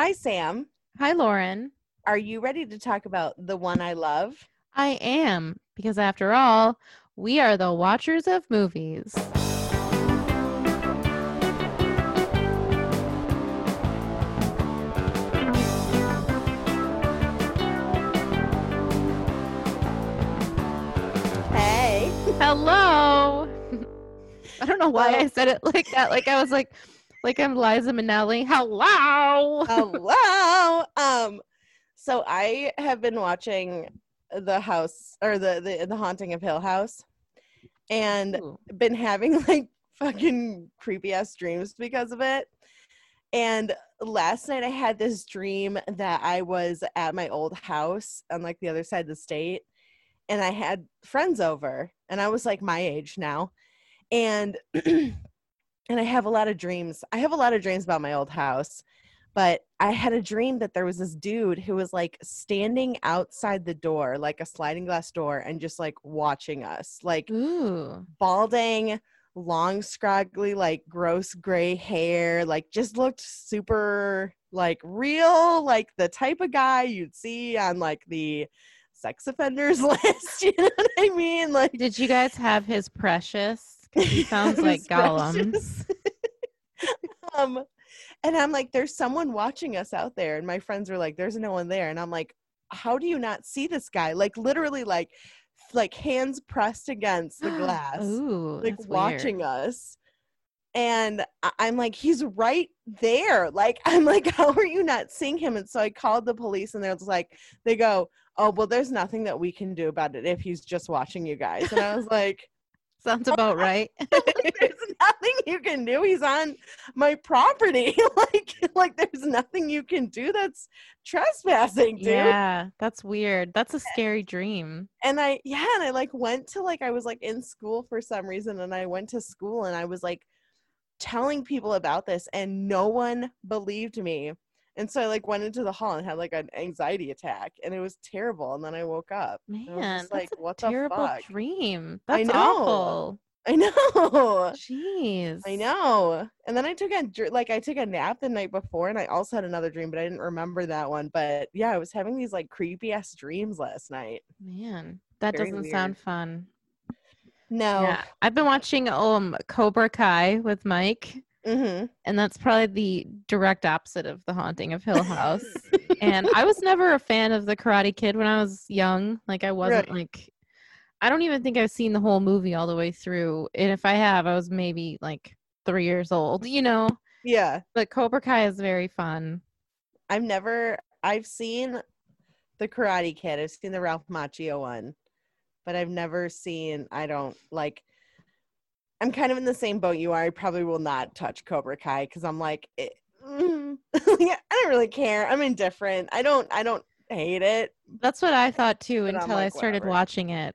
Hi, Sam. Hi, Lauren. Are you ready to talk about the one I love? I am, because after all, we are the watchers of movies. Hey. Hello. I don't know why I said it like that. Like I was like, like I'm Liza Minnelli. Hello. Hello. Um, so I have been watching the house or the the, the haunting of Hill House and Ooh. been having like fucking creepy ass dreams because of it. And last night I had this dream that I was at my old house on like the other side of the state and I had friends over and I was like my age now. And and I have a lot of dreams. I have a lot of dreams about my old house. But I had a dream that there was this dude who was like standing outside the door, like a sliding glass door, and just like watching us. Like Ooh. balding, long, scraggly, like gross gray hair, like just looked super like real, like the type of guy you'd see on like the sex offenders list. You know what I mean? Like Did you guys have his precious? He sounds like Gollum. um and I'm like, there's someone watching us out there. And my friends were like, there's no one there. And I'm like, how do you not see this guy? Like literally like like hands pressed against the glass Ooh, like watching weird. us and i'm like he's right there like i'm like how are you not seeing him and so i called the police and they're just like they go oh well there's nothing that we can do about it if he's just watching you guys and i was like Sounds about right. there's nothing you can do he's on my property like like there's nothing you can do that's trespassing dude yeah, that's weird. That's a scary dream. and I yeah, and I like went to like I was like in school for some reason and I went to school and I was like telling people about this and no one believed me. And so I like went into the hall and had like an anxiety attack and it was terrible and then I woke up. Man, that's like, a what the terrible fuck? dream. I know. awful. I know. Jeez. I know. And then I took a like I took a nap the night before and I also had another dream but I didn't remember that one. But yeah, I was having these like creepy ass dreams last night. Man, that Very doesn't sound fun. No. Yeah, I've been watching um Cobra Kai with Mike, Mhm. and that's probably the direct opposite of The Haunting of Hill House. and I was never a fan of the Karate Kid when I was young. Like I wasn't Right. like I don't even think I've seen the whole movie all the way through. And if I have, I was maybe like three years old, you know. yeah. But Cobra Kai is very fun. I've never I've seen the Karate Kid. I've seen the Ralph Macchio one, but I've never seen I don't like I'm kind of in the same boat you are. I probably will not touch Cobra Kai because I'm like it, mm, yeah, I don't really care. I'm indifferent. I don't I don't hate it. That's what I thought too But until I started whatever. watching it.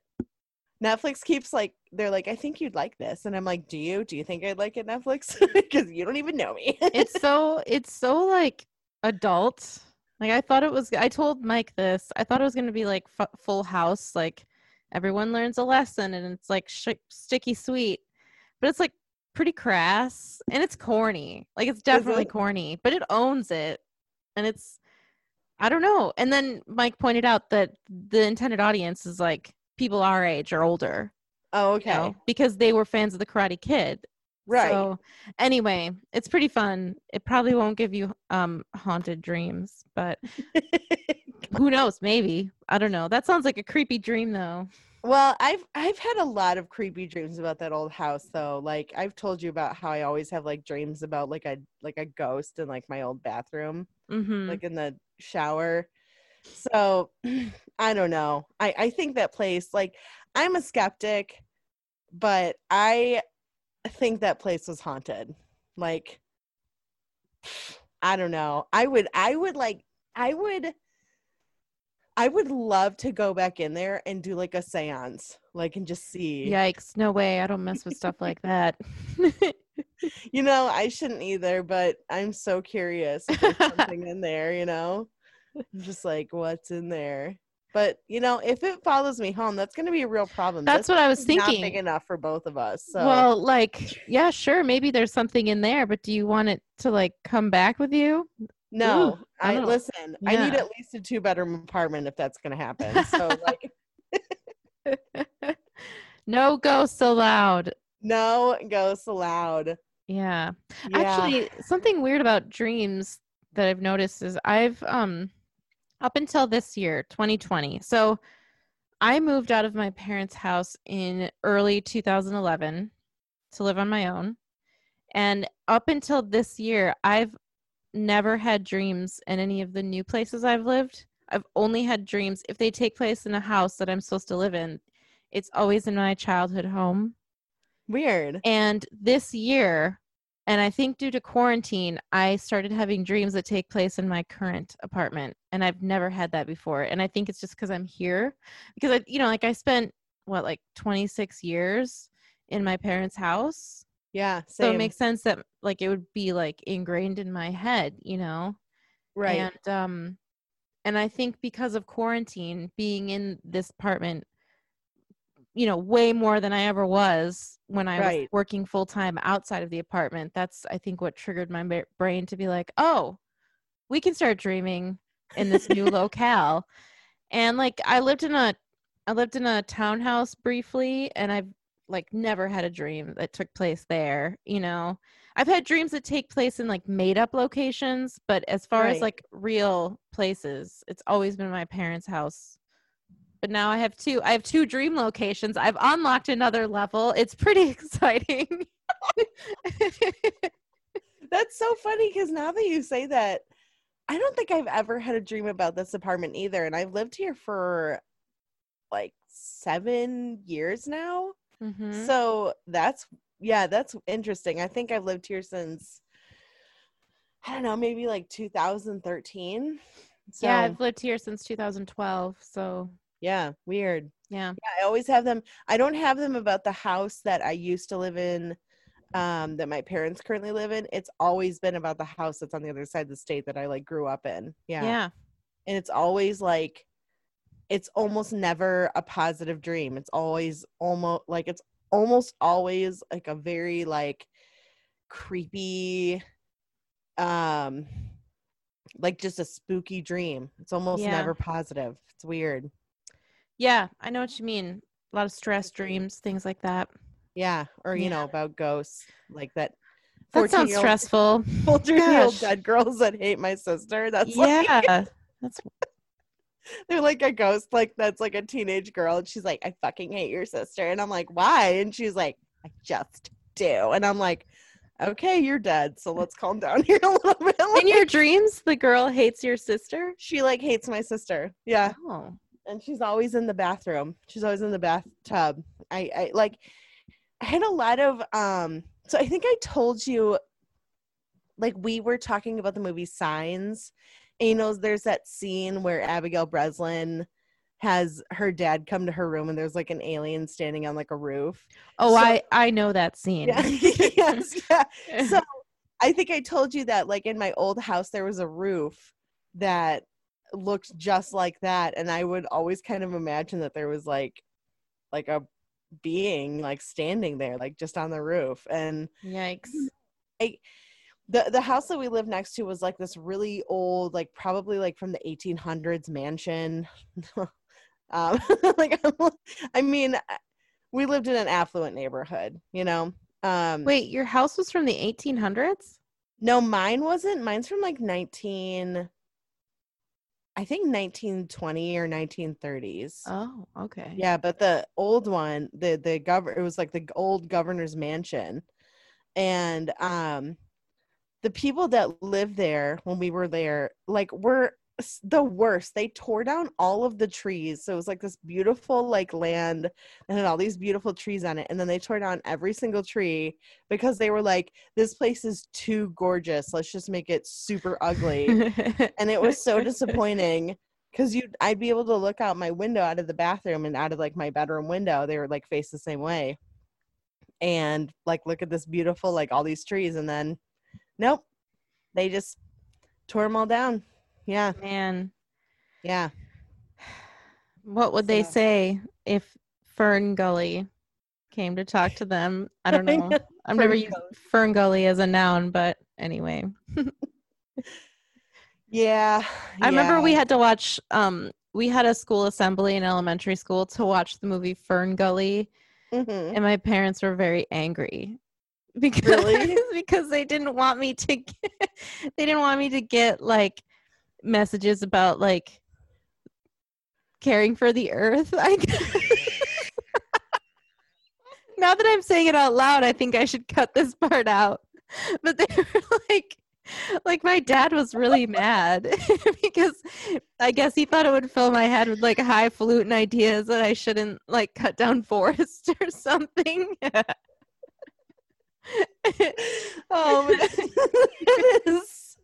Netflix keeps like they're like I think you'd like this and I'm like do you? Do you think I'd like it Netflix? because you don't even know me. it's so it's so like adult like i thought it was i told mike this i thought it was going to be like f- full house like everyone learns a lesson and it's like sh- sticky sweet but it's like pretty crass and it's corny like it's definitely it? corny but it owns it and it's i don't know and then mike pointed out that the intended audience is like people our age or older oh, you okay. know, because they were fans of the karate kid Right. so anyway, it's pretty fun. It probably won't give you um haunted dreams, but who knows? Maybe I don't know. That sounds like a creepy dream, though. Well, I've I've had a lot of creepy dreams about that old house though. Like I've told you about how I always have like dreams about like a like a ghost in like my old bathroom, Mm-hmm. like in the shower. So I don't know. I I think that place like I'm a skeptic, but I think that place was haunted. Like I don't know. I would I would like I would I would love to go back in there and do like a seance, like and just see. Yikes! No way. I don't mess with stuff like that. You know, I shouldn't either, but I'm so curious if there's something in there, you know? I'm just like, what's in there? But you know, if it follows me home, that's gonna be a real problem. That's This what I was thinking. Not big enough for both of us. So Well, like, yeah, sure. Maybe there's something in there, but do you want it to like come back with you? No, Ooh, I listen. I need at least a two bedroom apartment if that's gonna happen. So like, no ghosts allowed. no ghosts allowed. Yeah. Yeah. Actually, something weird about dreams that I've noticed is I've um up until this year, 2020. So I moved out of my parents' house in early 2011 to live on my own. And up until this year, I've never had dreams in any of the new places I've lived. I've only had dreams if they take place in a house that I'm supposed to live in. It's always in my childhood home. weird. And this year, and I think due to quarantine, I started having dreams that take place in my current apartment. And I've never had that before. And I think it's just because I'm here. Because I, you know, like I spent what, like 26 years in my parents' house. Yeah. So it makes sense that like it would be like ingrained in my head, you know? right. And um and I think because of quarantine, being in this apartment, you know, way more than I ever was when I was working full time outside of the apartment. That's I think what triggered my brain to be like, "Oh, we can start dreaming in this new locale." And like I lived in a I lived in a townhouse briefly and I've like never had a dream that took place there, you know. I've had dreams that take place in like made up locations, but as far as like real places, it's always been my parents' house. But now I have two I have two dream locations. I've unlocked another level. It's pretty exciting. That's so funny because now that you say that, I don't think I've ever had a dream about this apartment either. And I've lived here for like seven years now. Mhm. So that's, yeah, that's interesting. I think I've lived here since, I don't know, maybe like 2013. So, yeah, yeah, I've lived here since 2012, so yeah, weird. yeah. Yeah, I always have them. I don't have them about the house that I used to live in, um, that my parents currently live in. It's always been about the house that's on the other side of the state that I like grew up in. Yeah. Yeah. And it's always like, it's almost never a positive dream. It's always almost like it's almost always like a very like creepy, um, like just a spooky dream. It's almost Yeah. never positive. It's weird. Yeah, I know what you mean. A lot of stress dreams, things like that. Yeah, or you Yeah. know about ghosts like that. That sounds 14-year-old stressful. 14 year old dead girls that hate my sister. That's like Yeah. That's they're like a ghost, like that's like a teenage girl, and she's like, "I fucking hate your sister," and I'm like, "Why?" And she's like, "I just do," and I'm like, "Okay, you're dead, so let's calm down here a little bit." in your dreams the girl hates your sister? she like hates my sister. Yeah, Oh. and she's always in the bathroom. She's always in the bathtub. I, I like I had a lot of um so I think I told you like we were talking about the movie Signs. And you know, there's that scene where Abigail Breslin has her dad come to her room and there's like an alien standing on like a roof. Oh, So- I I know that scene. Yeah. yes, yeah. So I think I told you that like in my old house there was a roof that looked just like that and I would always kind of imagine that there was like like a being like standing there like just on the roof and Yikes. The the house that we lived next to was like this really old like probably like from the 1800s mansion um like I mean we lived in an affluent neighborhood you know um Wait, your house was from the 1800s? No, mine wasn't. Mine's from like 19 I think 1920 or 1930s. Oh, okay. Yeah, but the old one, the the governor it was like the old governor's mansion. And um the people that lived there when we were there like were the worst. They tore down all of the trees. So it was like this beautiful like land and had all these beautiful trees on it and then they tore down every single tree because they were like this place is too gorgeous. Let's just make it super ugly and it was so disappointing because you i'd be able to look out my window out of the bathroom and out of like my bedroom window they were like faced the same way and like look at this beautiful like all these trees and then nope they just tore them all down yeah Man, yeah what would they say if Fern Gully came to talk to them? I don't know. I've never Fern used Gully. Fern Gully as a noun, but anyway. Yeah. I remember we had to watch um we had a school assembly in elementary school to watch the movie Fern Gully Mhm. and my parents were very angry because Really? because they didn't want me to get, they didn't want me to get like messages about like caring for the earth. I now that I'm saying it out loud, I think I should cut this part out. But they were like like my dad was really mad because I guess he thought it would fill my head with like highfalutin ideas that I shouldn't like cut down forests or something. Oh, but it is.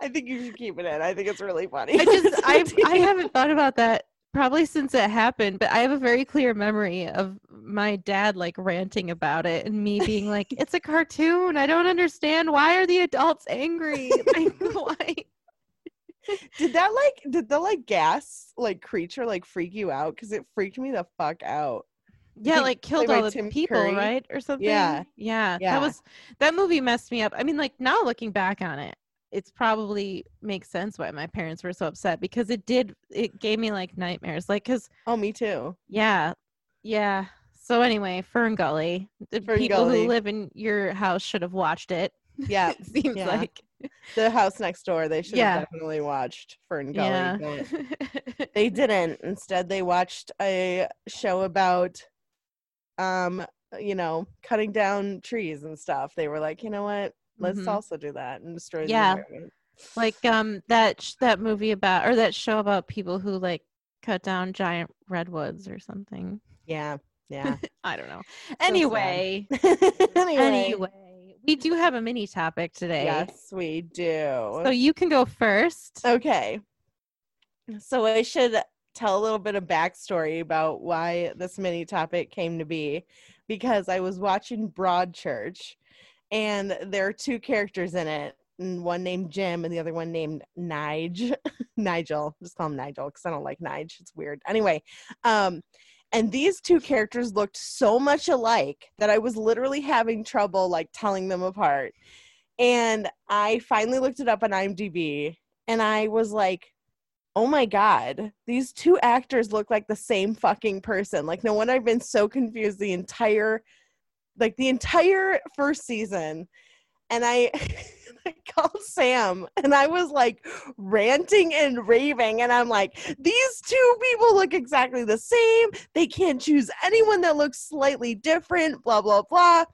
I think you should keep it in. I think it's really funny. I just I I haven't thought about that probably since it happened, but I have a very clear memory of my dad like ranting about it and me being like, "It's a cartoon. I don't understand. Why are the adults angry? Like, why?" did that like did the like gas like creature like freak you out? Because it freaked me the fuck out. Yeah, like killed all the Tim people, Curry. right, or something. Yeah. yeah, Yeah. That was that movie messed me up. I mean, like now looking back on it, it's probably makes sense why my parents were so upset because it did. It gave me like nightmares. Like, cause Oh, me too. Yeah. Yeah. So anyway, Fern Gully. The Fern people Gully. who live in your house should have watched it. Yeah, it seems yeah. like. the house next door. They should Yeah. have definitely watched Fern Gully. Yeah. they didn't. Instead, they watched a show about, um, you know, cutting down trees and stuff. They were like, you know what? Let's Mhm. also do that and destroy the Yeah. environment. like um that sh- that movie about or that show about people who like cut down giant redwoods or something. Yeah, yeah. I don't know. Anyway, anyway, anyway, we do have a mini topic today. yes, we do. So you can go first. Okay. So I should tell a little bit of backstory about why this mini topic came to be because I was watching Broadchurch and there are two characters in it. And one named Jim and the other one named Nige. Nigel. Just call him Nigel because I don't like Nige. It's weird. Anyway, um, and these two characters looked so much alike that I was literally having trouble like telling them apart. And I finally looked it up on IMDb and I was like, oh my God, these two actors look like the same fucking person. Like, no wonder I've been so confused the entire, like, the entire first season. And I, I called Sam and I was like ranting and raving. And I'm like, these two people look exactly the same. They can't choose anyone that looks slightly different, blah, blah, blah.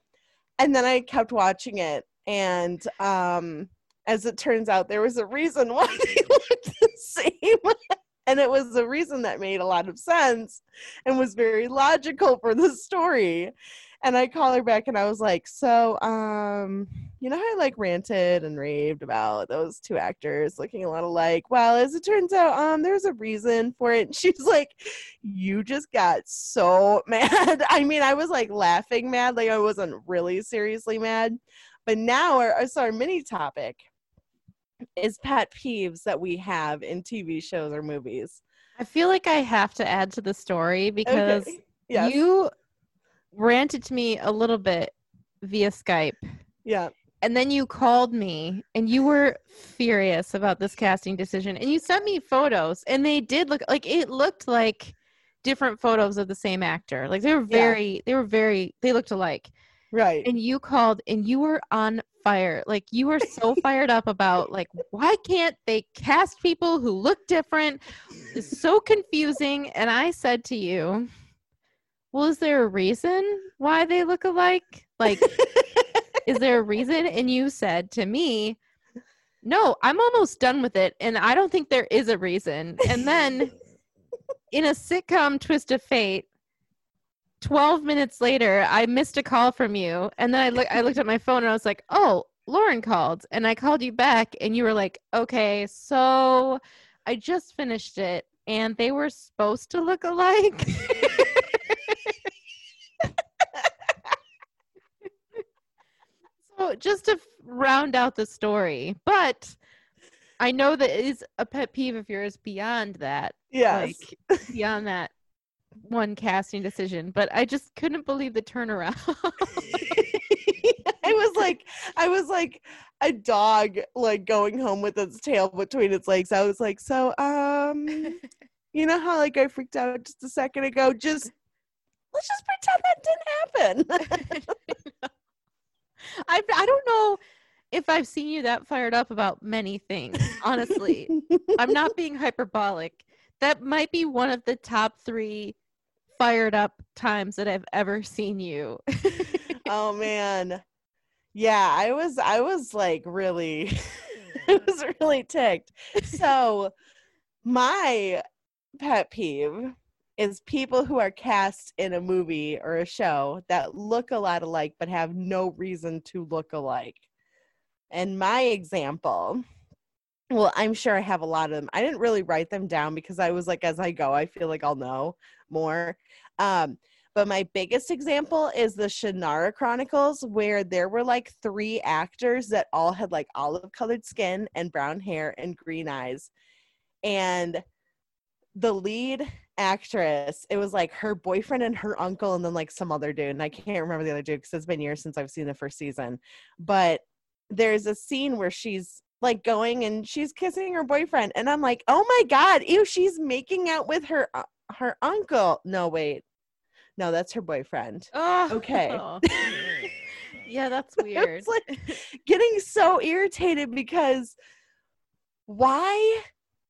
And then I kept watching it. And um, as it turns out, there was a reason why they looked the same. and it was a reason that made a lot of sense and was very logical for the story. And I call her back and I was like, So, um, you know how I like ranted and raved about those two actors looking a lot alike? Well, as it turns out, um, there's a reason for it. And she's like, You just got so mad. I mean, I was like laughing mad, like I wasn't really seriously mad. But now our, so our mini topic is pet peeves that we have in TV shows or movies. I feel like I have to add to the story because Okay. Yes. you ranted to me a little bit via Skype. yeah. And then you called me and you were furious about this casting decision. And you sent me photos and they did look like it looked like different photos of the same actor. Like they were Yeah. very, they were very, they looked alike. Right. And you called and you were on fire. Like you were so fired up about like why can't they cast people who look different? It's so confusing. And I said to you, well, is there a reason why they look alike? Like, is there a reason? And you said to me, no, I'm almost done with it. And I don't think there is a reason. And then in a sitcom twist of fate, 12 minutes later, I missed a call from you. And then I, look, I looked at my phone and I was like, oh, Lauren called. And I called you back and you were like, okay, so I just finished it and they were supposed to look alike. so just to f- round out the story, but I know that is a pet peeve of yours beyond that yes. like beyond that one casting decision but i just couldn't believe the turnaround I was like, I was like a dog like going home with its tail between its legs. I was like, so um, you know how like I freaked out just a second ago? Just let's just pretend that didn't happen. I I don't know if I've seen you that fired up about many things. Honestly, I'm not being hyperbolic. That might be one of the top three fired up times that I've ever seen you. oh man. Yeah, I was I was like really I was really ticked. So my pet peeve is people who are cast in a movie or a show that look a lot alike but have no reason to look alike. And my example, well, I'm sure I have a lot of them. I didn't really write them down because I was like, as I go, I feel like I'll know more. Um, but my biggest example is the Shannara Chronicles, where there were like three actors that all had like olive colored skin and brown hair and green eyes. And the lead actress, it was like her boyfriend and her uncle, and then like some other dude. And I can't remember the other dude because it's been years since I've seen the first season. But there's a scene where she's like going and she's kissing her boyfriend and i'm like oh my god ew she's making out with her uh, her uncle no wait. No that's her boyfriend. Oh, okay. Yeah that's weird. it's like getting so irritated because why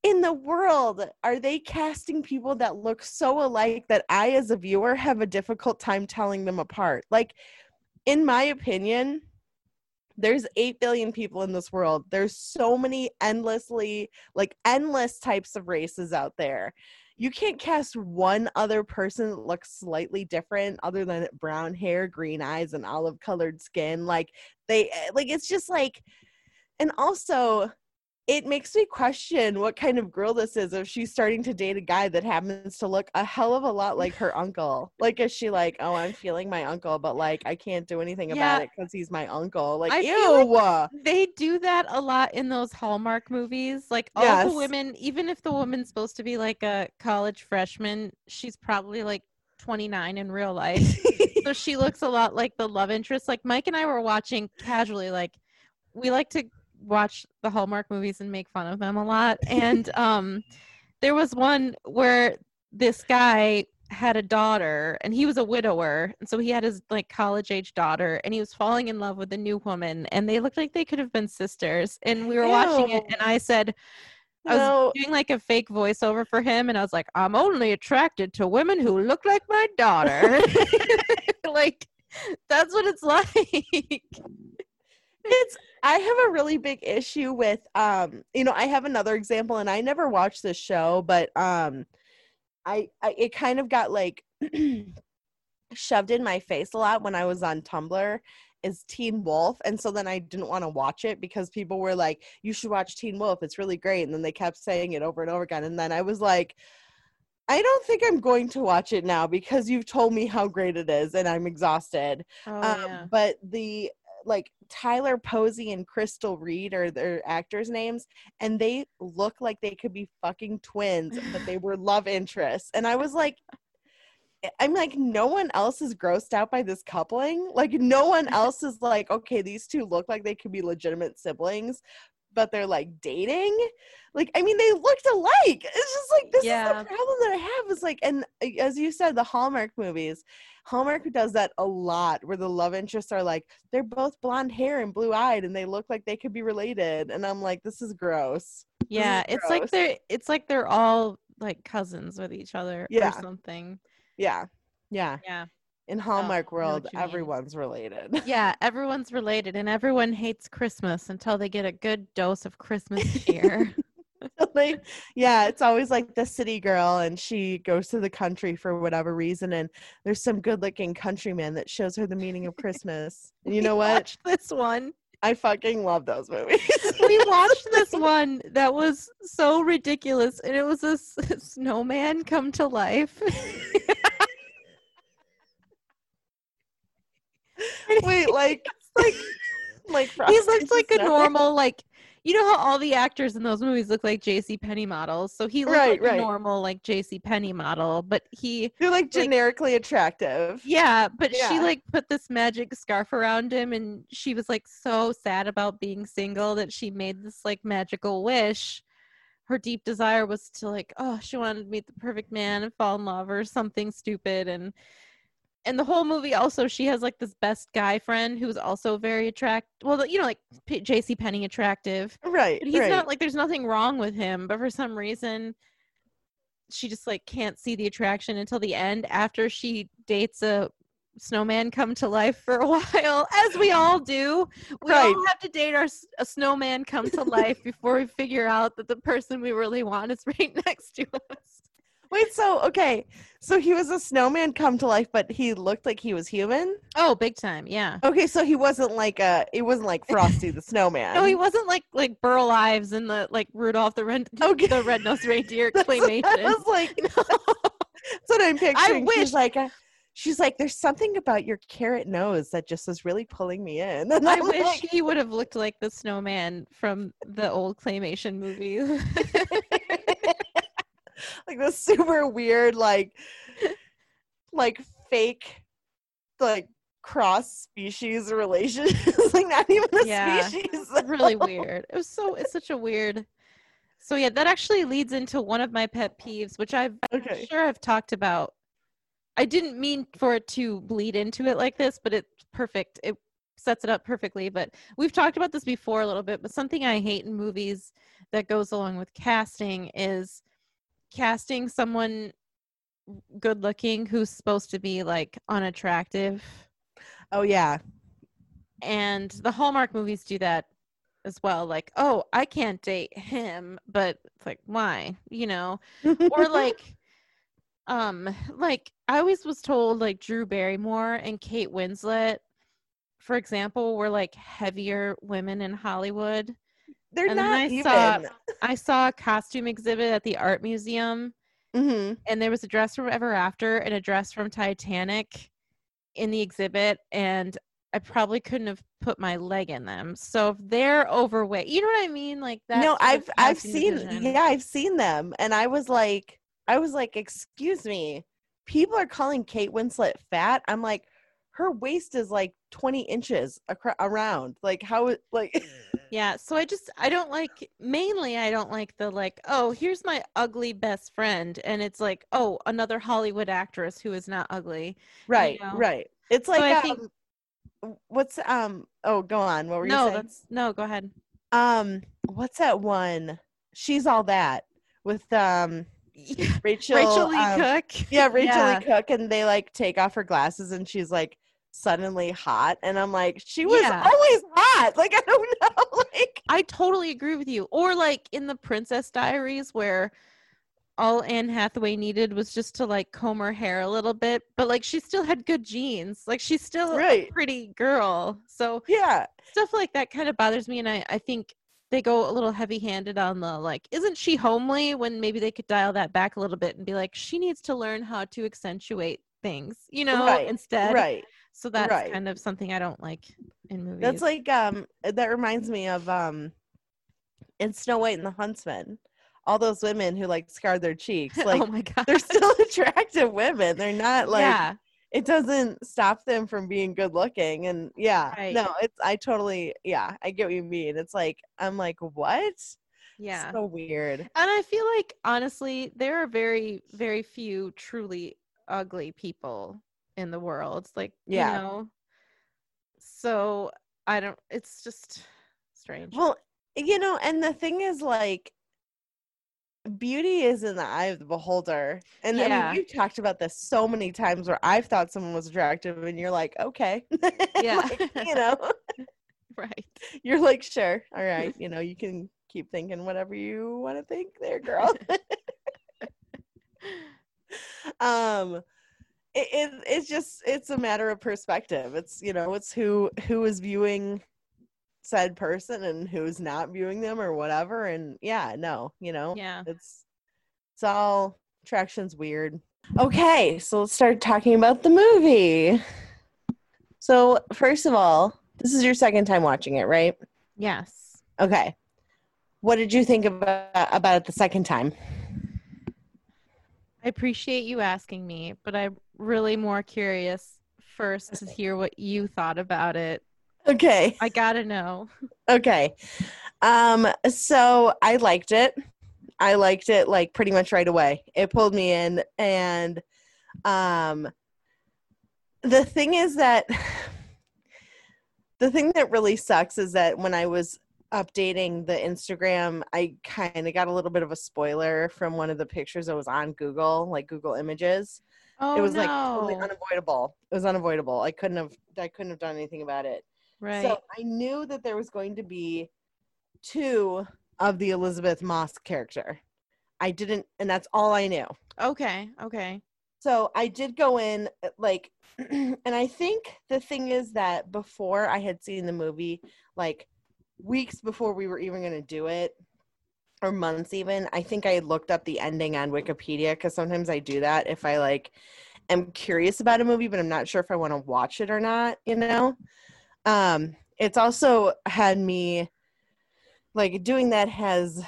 in the world are they casting people that look so alike that i as a viewer have a difficult time telling them apart? Like in my opinion there's 8 billion people in this world. There's so many endlessly like endless types of races out there. You can't cast one other person that looks slightly different other than brown hair green eyes and olive colored skin. Like they eh, like it's just like and also it makes me question what kind of girl this is if she's starting to date a guy that happens to look a hell of a lot like her uncle. Like, is she like, oh, I'm feeling my uncle, but like, I can't do anything Yeah. about it because he's my uncle? Like, I ew. feel they do that a lot in those Hallmark movies. Like all Yes. the women, even if the woman's supposed to be like a college freshman, she's probably like 29 in real life. so she looks a lot like the love interest. Like Mike and I were watching casually, like we like to watch the Hallmark movies and make fun of them a lot. And um there was one where this guy had a daughter and he was a widower and so he had his like college age daughter and he was falling in love with a new woman and they looked like they could have been sisters and we were watching it and i said I was no, doing like a fake voiceover for him and I was like, I'm only attracted to women who look like my daughter. like that's what it's like. It's i have a really big issue with um you know i have another example and i never watched this show but um i, I it kind of got like shoved in my face a lot when i was on tumblr is teen wolf and so then i didn't want to watch it because people were like you should watch teen wolf it's really great and then they kept saying it over and over again and then i was like I don't think I'm going to watch it now because you've told me how great it is and I'm exhausted. Oh um, but the like Tyler Posey and Crystal Reed are their actors' names, and they look like they could be fucking twins, but they were love interests. And I was like, I'm like, no one else is grossed out by this coupling. Like, no one else is like, okay, these two look like they could be legitimate siblings, but they're like dating. Like, I mean, they looked alike. It's just like this Yeah. is the problem that I have. Is like, and uh, as you said, the Hallmark movies. Hallmark does that a lot where the love interests are like they're both blonde hair and blue eyed and they look like they could be related and I'm like this is gross. yeah, is it's like they're it's like they're all like cousins with each other Yeah. or something. Yeah. Yeah. Yeah. In oh, Hallmark I know what world you mean. everyone's related. Yeah, everyone's related and everyone hates Christmas until they get a good dose of Christmas cheer. like, yeah, it's always like the city girl and she goes to the country for whatever reason and there's some good looking countryman that shows her the meaning of Christmas. And you know what? this one. I fucking love those movies. we watched this one that was so ridiculous and it was a s- snowman come to life Wait, like like like he looks like a normal like you know how all the actors in those movies look like JC Penney models. So he looked Right, like right. a normal like JC Penney model, but he They're like generically attractive. yeah, but she like put this magic scarf around him and she was like so sad about being single that she made this like magical wish. Her deep desire was to like, oh, she wanted to meet the perfect man and fall in love or something stupid and and the whole movie also she has like this best guy friend who's also very attract well you know like P- JC Penney attractive Right. but he's right. not like there's nothing wrong with him but for some reason she just like can't see the attraction until the end after she dates a snowman come to life for a while as we all do we Right. all have to date our a snowman come to life before we figure out that the person we really want is right next to us Wait, so okay. So he was a snowman come to life, but he looked like he was human? oh big time yeah Okay, so he wasn't like a it wasn't like Frosty the snowman. no he wasn't like like burl ives in the like rudolph the red Okay. the red-nosed reindeer That's what I was like No. that's what I'm picturing. I wish- She's like uh, she's like, there's something about your carrot nose that just is really pulling me in. And I wish like, he would have looked like the snowman from the old claymation movies. like this super weird, like like fake like cross species relation. it's like not even a Yeah. species. really weird. It was so it's such a weird. So yeah, that actually leads into one of my pet peeves, which I've Okay. sure I've talked about. I didn't mean for it to bleed into it like this, but it's perfect. It sets it up perfectly. But we've talked about this before a little bit. But something I hate in movies that goes along with casting is casting someone good looking who's supposed to be like unattractive. Oh yeah. And the Hallmark movies do that as well. Like, oh, I can't date him, but it's like, why? You know? or like um like i always was told like drew barrymore and kate winslet for example were like heavier women in hollywood they're and not I even. saw- i saw a costume exhibit at the art museum. Hmm and there was a dress from ever after and a dress from titanic in the exhibit and i probably couldn't have put my leg in them. So if they're overweight you know what i mean? Like that no i've i've seen decision. yeah i've seen them. And i was like i was like excuse me people are calling kate winslet fat? I'm like her waist is like 20 inches acro- around. Like how like Yeah, so I just I don't like mainly I don't like the like oh here's my ugly best friend and it's like oh another Hollywood actress who is not ugly. right know? right it's So like I think- um, what's um oh go on what were you No, saying that's no go ahead. um what's that one she's all that with um rachel Rachael Leigh um, Cook. yeah rachel Yeah. lee cook and they like take off her glasses and she's like suddenly hot and i'm like she was Yeah. always hot like i don't know like I totally agree with you. Or like in the Princess Diaries where all Anne Hathaway needed was just to like comb her hair a little bit, but like she still had good genes. Like she's still Right. a pretty girl. So yeah stuff like that kind of bothers me and I, I think they go a little heavy handed on the like isn't she homely when maybe they could dial that back a little bit and be like she needs to learn how to accentuate things you know Right, instead right so that's right. kind of something i don't like in movies. that's like um that reminds me of um in snow white and the huntsman all those women who like scarred their cheeks like oh my god they're still attractive women. They're not like yeah. it doesn't stop them from being good looking. And yeah Right. no it's i totally yeah i get what you mean. It's like i'm like what? Yeah. So weird. And i feel like honestly there are very very few truly ugly people in the world It's like Yeah. you know so i don't it's just strange well you know and the thing is like beauty is in the eye of the beholder and i Yeah. mean we've talked about this so many times where i've thought someone was attractive and you're like okay Yeah. Like, you know right you're like sure all right you know you can keep thinking whatever you want to think there girl um it, it it's just it's a matter of perspective. It's you know it's who who is viewing said person and who's not viewing them or whatever. And yeah no you know yeah. it's it's all attraction's weird. Okay so let's start talking about the movie. So first of all this is your second time watching it right? Yes. Okay. What did you think about about it the second time? I appreciate you asking me, but I'm really more curious first to hear what you thought about it. Okay. I gotta know. Okay. Um, so I liked it. I liked it like pretty much right away. It pulled me in and um the thing is that the thing that really sucks is that when I was updating the Instagram, I kind of got a little bit of a spoiler from one of the pictures that was on Google, like Google Images. Oh it was no. like totally unavoidable. It was unavoidable. I couldn't have I couldn't have done anything about it. right. So I knew that there was going to be two of the Elisabeth Moss character. I didn't, and that's all I knew. okay. Okay. So I did go in like, and I think the thing is that before I had seen the movie, like weeks before we were even going to do it, months even, I think I looked up the ending on Wikipedia because sometimes I do that if I like am curious about a movie, but I'm not sure if I want to watch it or not, you know? Um, it's also had me like doing that has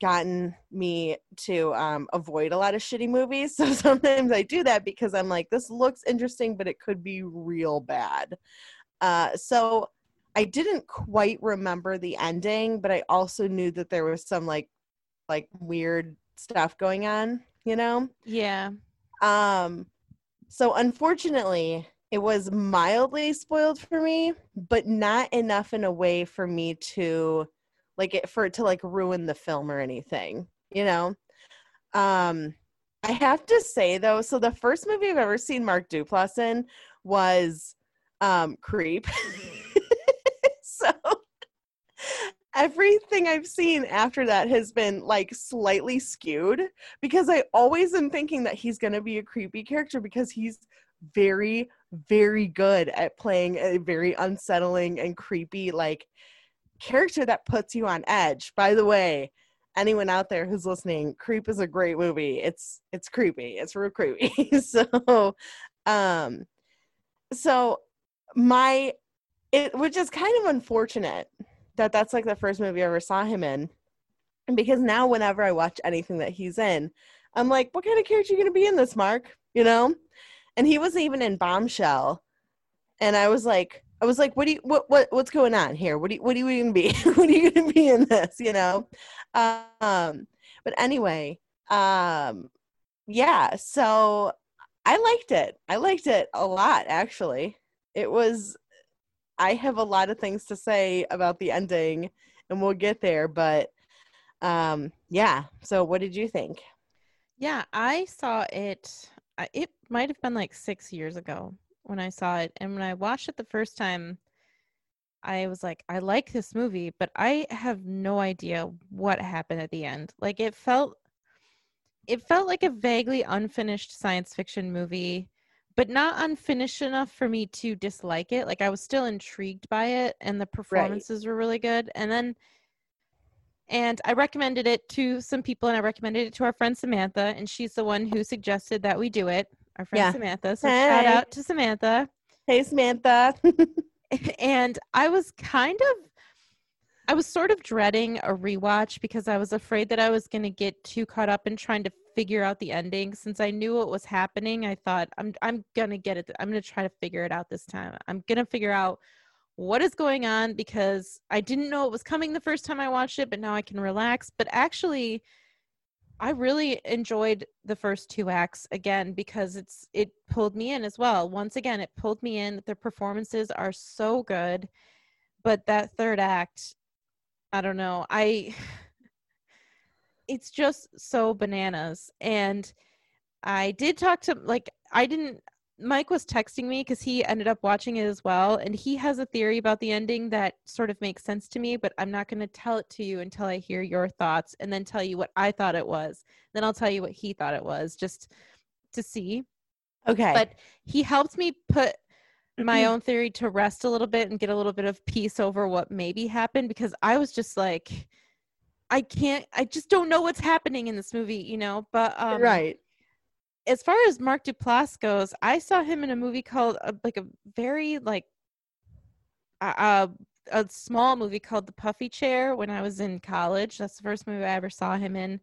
gotten me to um, avoid a lot of shitty movies. So sometimes I do that because I'm like, this looks interesting, but it could be real bad. Uh, so I didn't quite remember the ending, but I also knew that there was some like like weird stuff going on, you know? Yeah. Um, so unfortunately, it was mildly spoiled for me, but not enough in a way for me to like it for it to like ruin the film or anything, you know. Um, I have to say though, so the first movie I've ever seen Mark Duplass in was um Creep. so everything I've seen after that has been like slightly skewed because I always am thinking that he's going to be a creepy character because he's very very good at playing a very unsettling and creepy like character that puts you on edge. By the way, anyone out there who's listening, Creep is a great movie. It's it's creepy. It's real creepy. so um so my it which is kind of unfortunate that that's like the first movie I ever saw him in. And because now whenever I watch anything that he's in, I'm like, what kind of character are you gonna be in this, Mark? You know? And he wasn't even in Bombshell. And I was like, I was like, what do you what what what's going on here? What do you what are you gonna be? what are you gonna be in this? You know? Um but anyway, um yeah, so I liked it. I liked it a lot actually. It was I have a lot of things to say about the ending and we'll get there, but um yeah. So what did you think? Yeah, I saw it. It might have been like six years ago when I saw it, and when I watched it the first time, I was like, I like this movie, but I have no idea what happened at the end. Like it felt, it felt like a vaguely unfinished science fiction movie, but not unfinished enough for me to dislike it. Like I was still intrigued by it, and the performances were really good. And then and I recommended it to some people, and I recommended it to our friend Samantha, and she's the one who suggested that we do it. Our friend Yeah. Samantha. So shout out to Samantha. Hey Samantha. and I was kind of, I was sort of dreading a rewatch because I was afraid that I was going to get too caught up in trying to figure out the ending. Since I knew what was happening, I thought I'm I'm gonna get it. I'm gonna try to figure it out this time. I'm gonna figure out what is going on because I didn't know it was coming the first time I watched it, but now I can relax. But actually, I really enjoyed the first two acts again because it's it pulled me in as well. Once again, it pulled me in. The performances are so good, but that third act, I don't know. I it's just so bananas and I did talk to like I didn't Mike was texting me because he ended up watching it as well, and he has a theory about the ending that sort of makes sense to me, but I'm not going to tell it to you until I hear your thoughts and then tell you what I thought it was. Then I'll tell you what he thought it was, just to see. Okay. But he helped me put my mm-hmm. own theory to rest a little bit and get a little bit of peace over what maybe happened because I was just like, I can't, I just don't know what's happening in this movie, you know. But um, right. as far as Mark Duplass goes, I saw him in a movie called uh, like a very like uh, uh a small movie called The Puffy Chair when I was in college. That's the first movie I ever saw him in,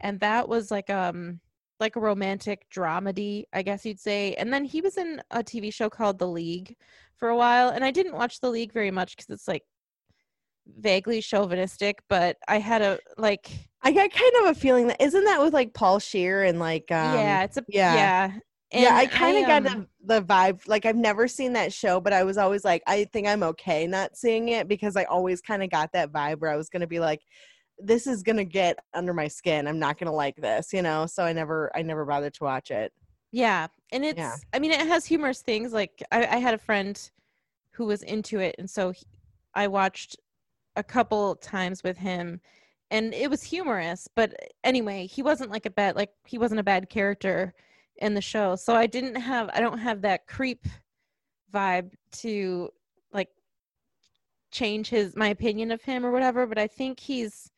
and that was like um like a romantic dramedy, I guess you'd say. And then he was in a TV show called The League for a while, and I didn't watch The League very much because it's like vaguely chauvinistic. But I had a like I got kind of a feeling that isn't that with like Paul Scheer and like um, yeah, it's a yeah. yeah. yeah, I kind of got um, the, the vibe. Like I've never seen that show, but I was always like, I think I'm okay not seeing it because I always kind of got that vibe where I was gonna be like, this is gonna get under my skin. I'm not gonna like this, you know. So I never, I never bothered to watch it. Yeah, and it's Yeah. I mean it has humorous things. Like I, I had a friend who was into it, and so he, I watched a couple times with him, and it was humorous. But anyway, he wasn't like a bad like he wasn't a bad character in the show. So I didn't have I don't have that creep vibe to like change his my opinion of him or whatever. But I think he's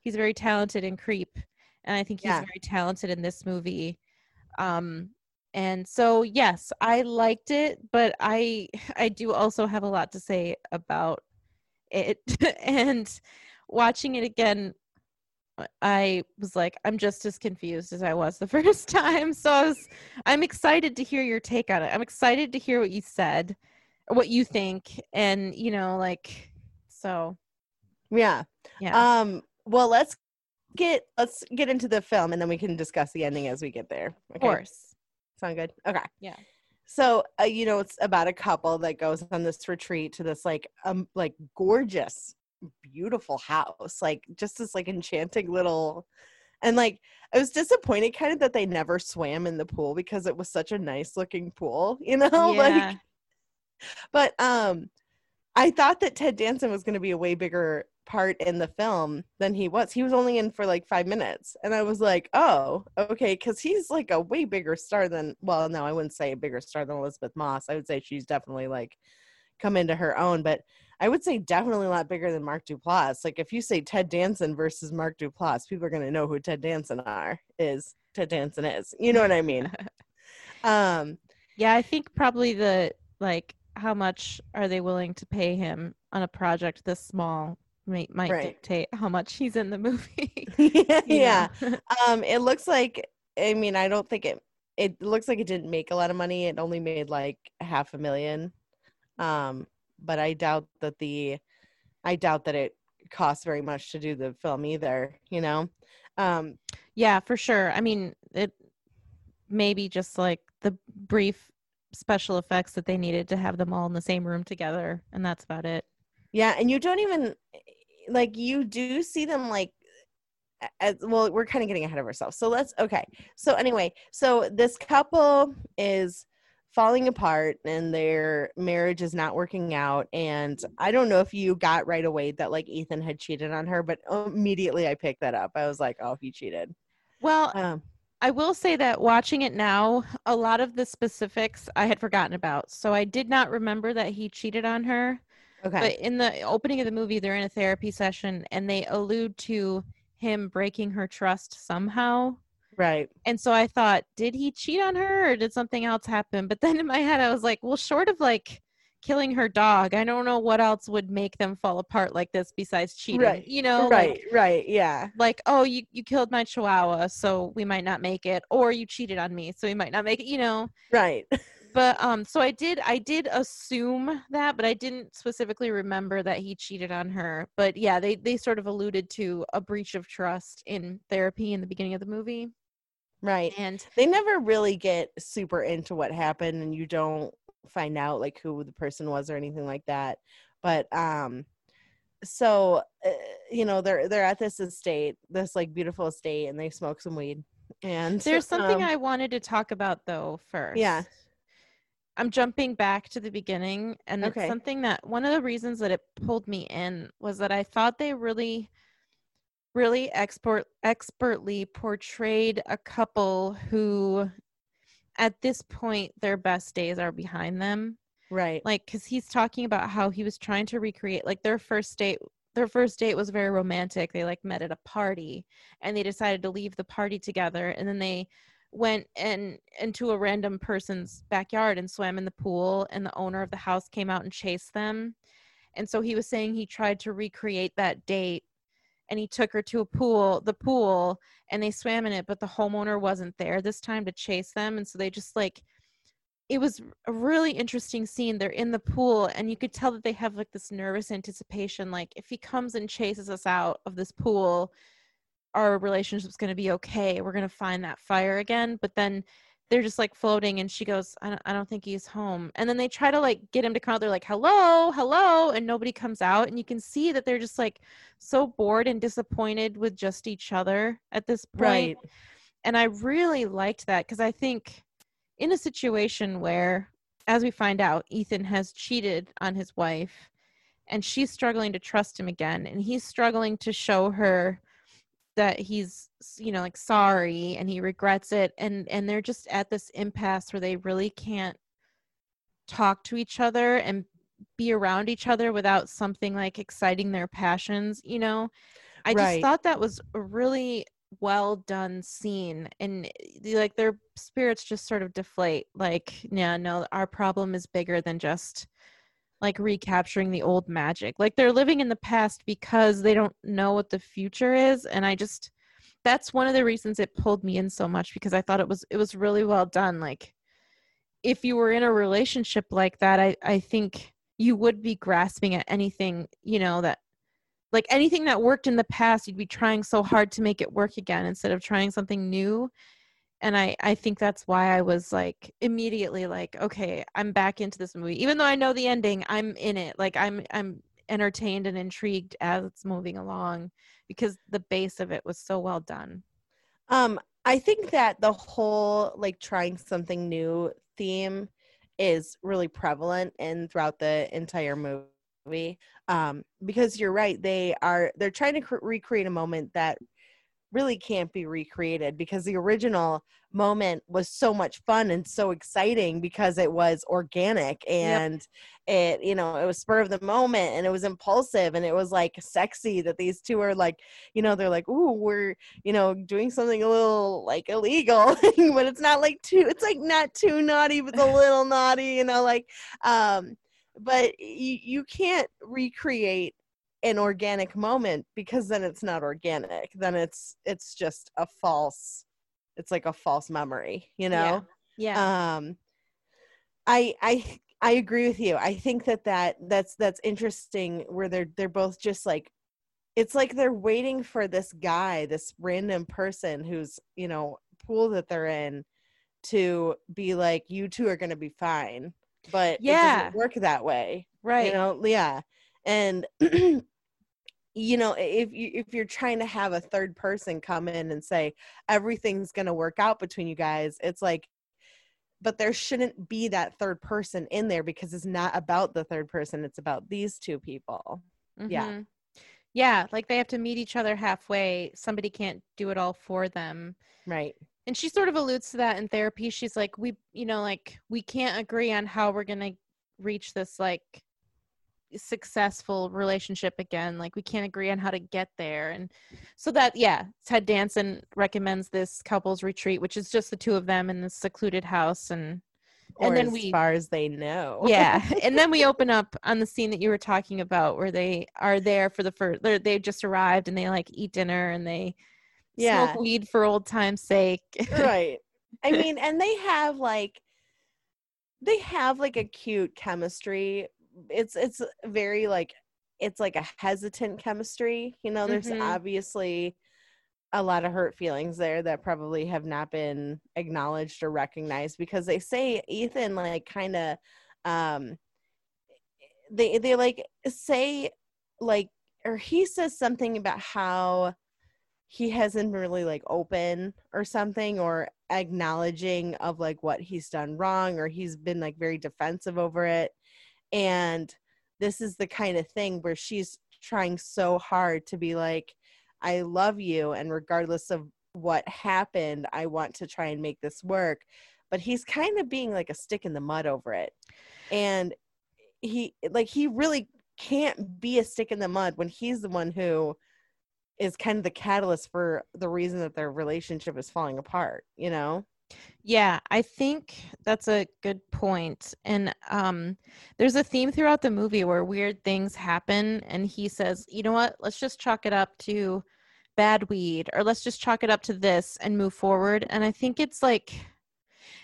he's very talented in creep, and I think he's Yeah. very talented in this movie. Um, and so yes i liked it but i i do also have a lot to say about it and watching it again i was like i'm just as confused as i was the first time so i was i'm excited to hear your take on it i'm excited to hear what you said what you think and you know like so Yeah. yeah Um. Well, let's get let's get into the film, and then we can discuss the ending as we get there. Okay. of course Sound good? Okay. Yeah. So, uh, you know, it's about a couple that goes on this retreat to this like um like gorgeous, beautiful house, like just this like enchanting little and like I was disappointed kind of that they never swam in the pool because it was such a nice looking pool, you know? Like but um I thought that Ted Danson was going to be a way bigger part in the film than he was. He was only in for like 5 minutes and I was like, "Oh, okay, cuz he's like a way bigger star than well, no, I wouldn't say a bigger star than Elisabeth Moss. I would say she's definitely like come into her own, but I would say definitely a lot bigger than Mark Duplass. Like if you say Ted Danson versus Mark Duplass, people are going to know who Ted Danson are is Ted Danson is. You know what I mean? um Yeah, I think probably the like how much are they willing to pay him on a project this small might might Right. dictate how much he's in the movie. yeah, yeah. Um, it looks like I mean, I don't think it it looks like it didn't make a lot of money. It only made like half a million. Um, but I doubt that the I doubt that it cost very much to do the film either, you know. Um, yeah, for sure. I mean, it maybe just like the brief special effects that they needed to have them all in the same room together, and that's about it. yeah, and you don't even like you do see them like as well we're kind of getting ahead of ourselves so let's okay so anyway so this couple is falling apart and their marriage is not working out and i don't know if you got right away that like ethan had cheated on her but immediately i picked that up i was like oh he cheated Well, um I will say that watching it now, a lot of the specifics I had forgotten about. So I did not remember that he cheated on her. Okay. But in the opening of the movie, they're in a therapy session and they allude to him breaking her trust somehow. right. And so I thought, did he cheat on her or did something else happen? But then in my head, I was like, well, short of like killing her dog, I don't know what else would make them fall apart like this besides cheating. Right, You know, right. Like, right. Yeah. like, oh, you, you killed my chihuahua, so we might not make it, or you cheated on me, so we might not make it, you know? Right but um so i did i did assume that but i didn't specifically remember that he cheated on her but yeah they they sort of alluded to a breach of trust in therapy in the beginning of the movie. Right. And they never really get super into what happened and you don't find out like who the person was or anything like that but um so uh, you know they're they're at this estate this like beautiful estate and they smoke some weed and there's something um, i wanted to talk about though first. Yeah. I'm jumping back to the beginning and Okay. it's something that one of the reasons that it pulled me in was that i thought they really really export expertly portrayed a couple who at this point their best days are behind them. Right. Like because he's talking about how he was trying to recreate like their first date their first date was very romantic. They like met at a party and they decided to leave the party together and then they went and into a random person's backyard and swam in the pool and the owner of the house came out and chased them And so he was saying he tried to recreate that date and he took her to a pool, the pool, and they swam in it, but the homeowner wasn't there this time to chase them. And so they just like, it was a really interesting scene. They're in the pool, and you could tell that they have like this nervous anticipation like, if he comes and chases us out of this pool, our relationship's going to be okay. We're going to find that fire again. But then they're just like floating and she goes I don't, I don't think he's home and then they try to like get him to come out they're like hello hello and nobody comes out and you can see that they're just like so bored and disappointed with just each other at this point right. and i really liked that because i think in a situation where as we find out ethan has cheated on his wife and she's struggling to trust him again and he's struggling to show her that he's you know like sorry and he regrets it and and they're just at this impasse where they really can't talk to each other and be around each other without something like exciting their passions you know i right. just thought that was a really well done scene and eh, like their spirits just sort of deflate like yeah no our problem is bigger than just like recapturing the old magic. Like they're living in the past because they don't know what the future is and I just that's one of the reasons it pulled me in so much because I thought it was it was really well done like if you were in a relationship like that I I think you would be grasping at anything, you know, that like anything that worked in the past you'd be trying so hard to make it work again instead of trying something new and i i think that's why i was like immediately like okay i'm back into this movie even though i know the ending i'm in it like i'm i'm entertained and intrigued as it's moving along because the base of it was so well done. Um i think that the whole like trying something new theme is really prevalent and throughout the entire movie um because you're right they are they're trying to cr- recreate a moment that really can't be recreated because the original moment was so much fun and so exciting because it was organic and yep. it you know it was spur of the moment and it was impulsive and it was like sexy that these two are like you know they're like ooh we're you know doing something a little like illegal but it's not like too it's like not too naughty but a little naughty you know like um but you, you can't recreate an organic moment because then it's not organic then it's it's just a false it's like a false memory you know? Yeah, yeah. um i i i agree with you. I think that that that's that's interesting where they're they're both just like it's like they're waiting for this guy this random person who's you know pool that they're in to be like you two are going to be fine but yeah it doesn't work that way right. you know? Yeah. And you know if you if you're trying to have a third person come in and say everything's going to work out between you guys it's like but there shouldn't be that third person in there because it's not about the third person it's about these two people. Mm-hmm. yeah yeah like they have to meet each other halfway somebody can't do it all for them. Right. And she sort of alludes to that in therapy she's like we you know like we can't agree on how we're going to reach this like successful relationship again like we can't agree on how to get there and so that yeah ted danson recommends this couples retreat which is just the two of them in this secluded house and and then we as far as they know. Yeah and then we open up on the scene that you were talking about where they are there for the first they just arrived and they like eat dinner and they yeah. smoke weed for old time's sake. Right. I mean and they have like they have like a cute chemistry it's it's very like it's like a hesitant chemistry you know there's mm-hmm. obviously a lot of hurt feelings there that probably have not been acknowledged or recognized because they say Ethan like kind of um they they like say like or he says something about how he hasn't really like open or something or acknowledging of like what he's done wrong or he's been like very defensive over it and this is the kind of thing where she's trying so hard to be like i love you and regardless of what happened i want to try and make this work. But he's kind of being like a stick in the mud over it. And he like he really can't be a stick in the mud when he's the one who is kind of the catalyst for the reason that their relationship is falling apart you know Yeah, I think that's a good point. And um there's a theme throughout the movie where weird things happen and he says, "You know what? Let's just chalk it up to bad weed or let's just chalk it up to this and move forward." And I think it's like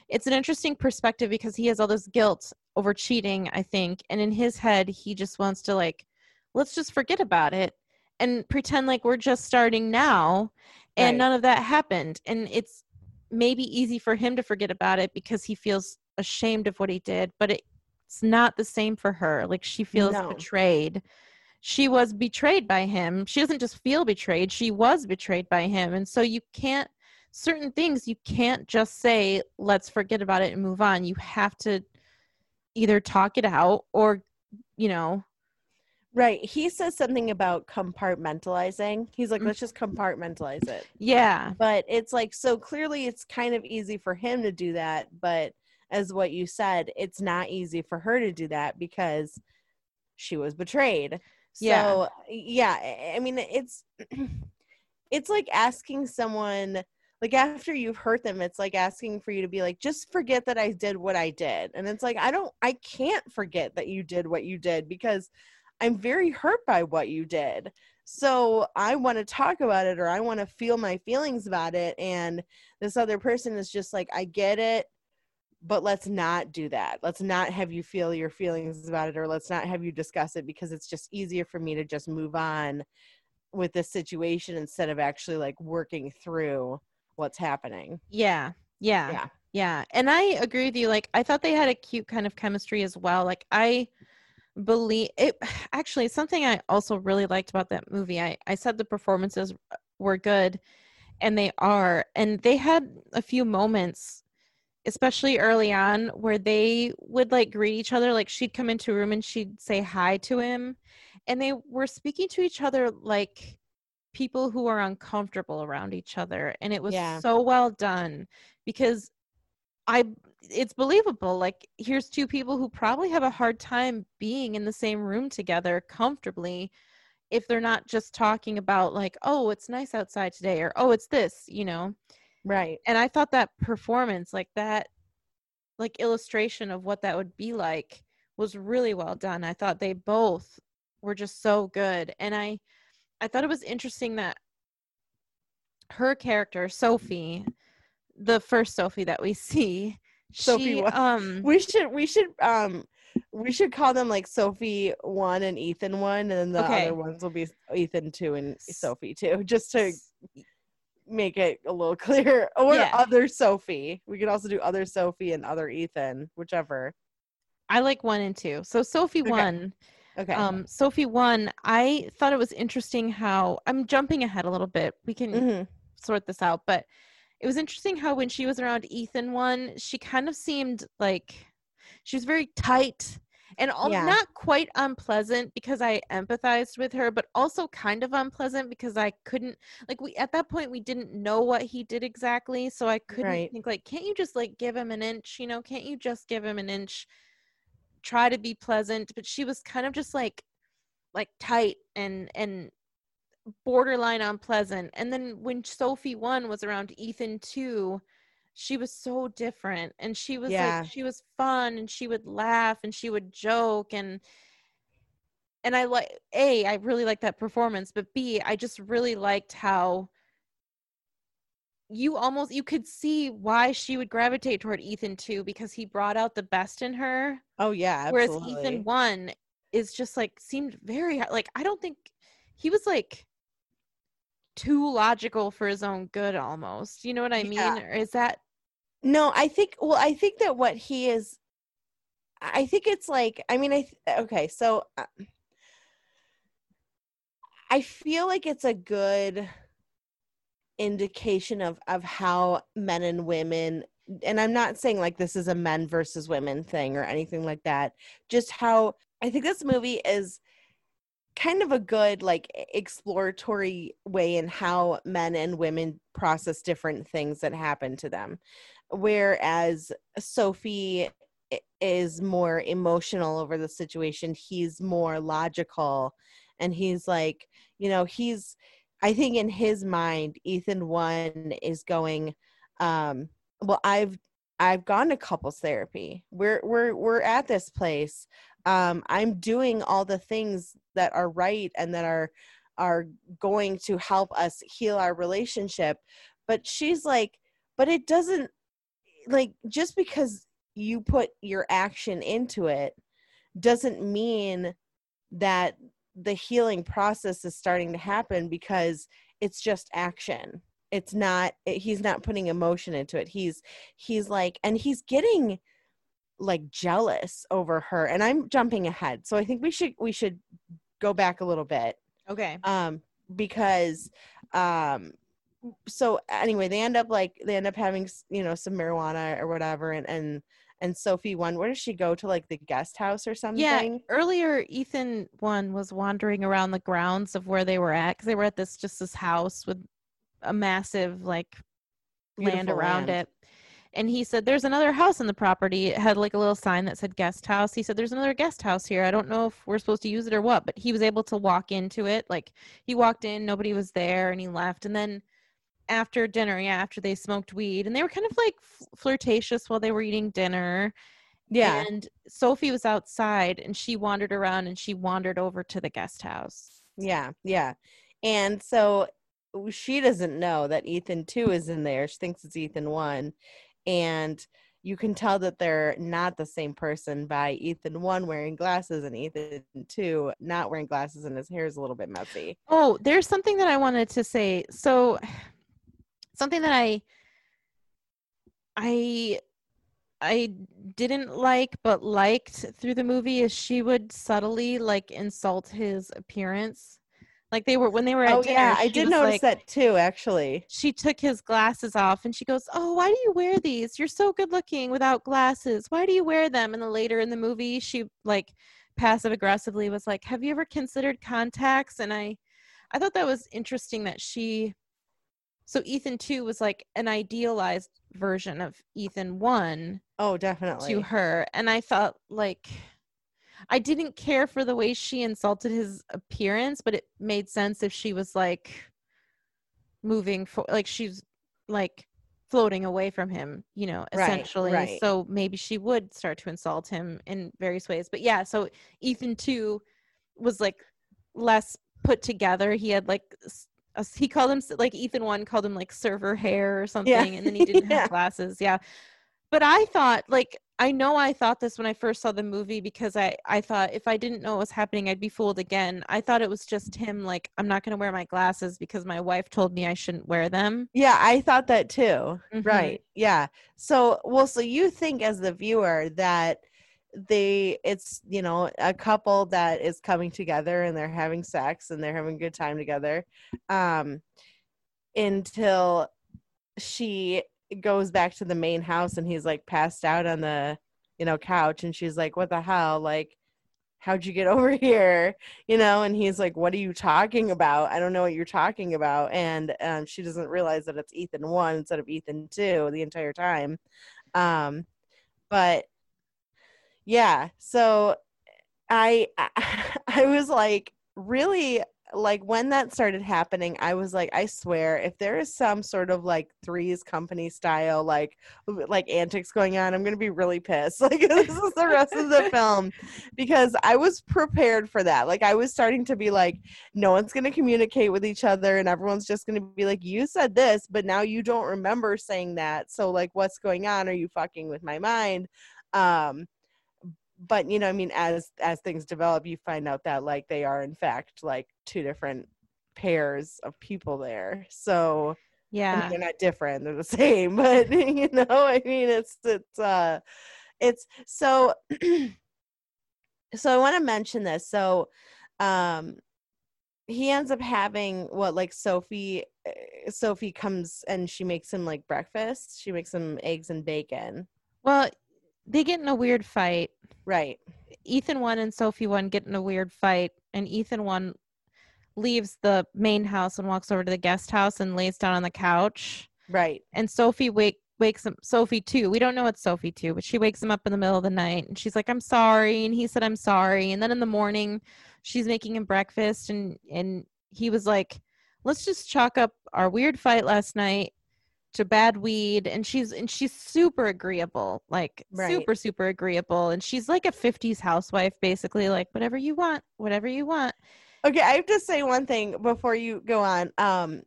it's an interesting perspective because he has all this guilt over cheating, I think, and in his head he just wants to like let's just forget about it and pretend like we're just starting now and Right. none of that happened and it's maybe easy for him to forget about it because he feels ashamed of what he did but it's not the same for her. Like she feels No. betrayed. She was betrayed by him. She doesn't just feel betrayed. She was betrayed by him. And so you can't certain things you can't just say let's forget about it and move on. You have to either talk it out or you know Right. He says something about compartmentalizing. He's like, Mm. let's just compartmentalize it. yeah But it's like, so clearly it's kind of easy for him to do that. But as what you said, it's not easy for her to do that because she was betrayed. Yeah. So, yeah, I- I mean, it's, it's like asking someone, like after you've hurt them, it's like asking for you to be like, just forget that I did what I did. And it's like, I don't, I can't forget that you did what you did because I'm very hurt by what you did. So I want to talk about it or I want to feel my feelings about it. And this other person is just like, I get it, but let's not do that. Let's not have you feel your feelings about it or let's not have you discuss it because it's just easier for me to just move on with this situation instead of actually like working through what's happening. Yeah, yeah, Yeah. yeah, And I agree with you. Like, I thought they had a cute kind of chemistry as well. Like, I believe it. Actually, something I also really liked about that movie. I I said the performances uh, were good, and they are. And they had a few moments, especially early on, where they would like greet each other. Like, she'd come into a room and she'd say hi to him, and they were speaking to each other like people who are uncomfortable around each other and it was Yeah. so well done because i it's believable like here's two people who probably have a hard time being in the same room together comfortably if they're not just talking about like oh it's nice outside today or oh it's this you know Right. and i thought that performance like that like illustration of what that would be like was really well done i thought they both were just so good and i i thought it was interesting that her character sophie the first sophie that we see Sophie she um We should we should um we should call them like Sophie one and Ethan one, and then the Okay. other ones will be Ethan two and Sophie two, just to make it a little clearer. Or Yeah. other Sophie. We could also do other Sophie and other Ethan, whichever. i like one and two so sophie Okay. one Okay. um sophie one i thought it was interesting how i'm jumping ahead a little bit we can Mhm. sort this out but it was interesting how when she was around ethan one she kind of seemed like she was very tight and all, Yeah. not quite unpleasant because i empathized with her but also kind of unpleasant because i couldn't like we at that point we didn't know what he did exactly so i couldn't Right. think like can't you just like give him an inch you know can't you just give him an inch try to be pleasant but she was kind of just like like tight and and borderline unpleasant. And then when Sophie one was around Ethan two, she was so different and she was Yeah. like she was fun and she would laugh and she would joke and and I like A, I really liked that performance, but B, I just really liked how you almost you could see why she would gravitate toward Ethan too because he brought out the best in her Oh yeah, whereas. Ethan one is just like seemed very like I don't think he was like too logical for his own good almost. You know what I mean? Yeah. Or is that No, I think well, I think that what he is I think it's like I mean I th- okay, so uh, I feel like it's a good indication of of how men and women and I'm not saying like this is a men versus women thing or anything like that. Just how I think this movie is kind of a good like exploratory way in how men and women process different things that happen to them. Whereas sophie is more emotional over the situation he's more logical and he's like you know he's i think in his mind ethan one is going um well i've i've gone to couples therapy. We're we're we're at this place um i'm doing all the things that are right and that are are going to help us heal our relationship. But she's like but it doesn't like just because you put your action into it doesn't mean that the healing process is starting to happen because it's just action. It's not he's not putting emotion into it. He's he's like and he's getting like jealous over her and i'm jumping ahead so i think we should we should go back a little bit Okay. um because um so anyway they end up like they end up having you know some marijuana or whatever and and and sophie one where does she go to like the guest house or something Yeah, earlier Ethan one was wandering around the grounds of where they were at because they were at this just this house with a massive like land around land. it. And he said, There's another house on the property. It had like a little sign that said guest house. He said, There's another guest house here. I don't know if we're supposed to use it or what, but he was able to walk into it. Like he walked in, nobody was there, and he left. And then after dinner, yeah, after they smoked weed, and they were kind of like f- flirtatious while they were eating dinner. yeah And Sophie was outside and she wandered around and she wandered over to the guest house. Yeah, yeah. And so she doesn't know that Ethan 2 is in there. She thinks it's Ethan 1. And you can tell that they're not the same person by Ethan 1 wearing glasses and Ethan 2 not wearing glasses and his hair is a little bit messy. Oh, there's something that I wanted to say. So something that I I I didn't like but liked through the movie is she would subtly like insult his appearance. Like they were when they were at Oh dinner. yeah, I did notice like- that too actually. she took his glasses off and she goes, Oh, why do you wear these? You're so good looking without glasses. Why do you wear them? And then later in the movie, she like passive aggressively was like, Have you ever considered contacts? And I I thought that was interesting that she so Ethan 2 was like an idealized version of Ethan 1 Oh, definitely. to her. And I felt like I didn't care for the way she insulted his appearance, but it made sense if she was like moving for like she's like floating away from him, you know, essentially. right. So maybe she would start to insult him in various ways. But yeah, so Ethan too was like less put together. He had like a he called him like Ethan one called him like server hair or something, and then he didn't Yeah. have glasses. Yeah, but I thought like I know I thought this when I first saw the movie because I I thought if I didn't know what was happening I'd be fooled again. I thought it was just him like I'm not going to wear my glasses because my wife told me I shouldn't wear them. Yeah, I thought that too. Mhm. Right. Yeah. So, well, so you think as the viewer that they it's, you know, a couple that is coming together and they're having sex and they're having a good time together um until she goes back to the main house and he's like passed out on the, you know, couch and she's like, "What the hell? Like how'd you get over here? You know and he's like what are you talking about? I don't know what you're talking about. And um, she doesn't realize that it's ethan one instead of ethan two the entire time. Um but yeah so i i was like really like when that started happening i was like i swear if there is some sort of like threes company style like like antics going on i'm gonna be really pissed. Like this is the rest of the film because i was prepared for that. Like i was starting to be like no one's gonna communicate with each other and everyone's just gonna be like you said this but now you don't remember saying that so like what's going on? Are you fucking with my mind um but you know i mean as as things develop you find out that like they are in fact like two different pairs of people there. So I mean, Yeah. they're not different they're the same but you know i mean it's it's uh it's so so i want to mention this. So um he ends up having what like sophie uh, sophie comes and she makes him like breakfast. She makes him eggs and bacon. Well, they get in a weird fight. right Ethan one and Sophie one get in a weird fight, and Ethan one leaves the main house and walks over to the guest house and lays down on the couch. right And Sophie wake wakes him. Sophie too. We don't know it's Sophie too, but she wakes him up in the middle of the night, and she's like, "I'm sorry," and he said, "I'm sorry." And then in the morning, she's making him breakfast, and and he was like, "Let's just chalk up our weird fight last night." To bad weed and she's and she's super agreeable like Right. super super agreeable and she's like a 50s housewife basically like whatever you want whatever you want Okay, I have to say one thing before you go on. Um,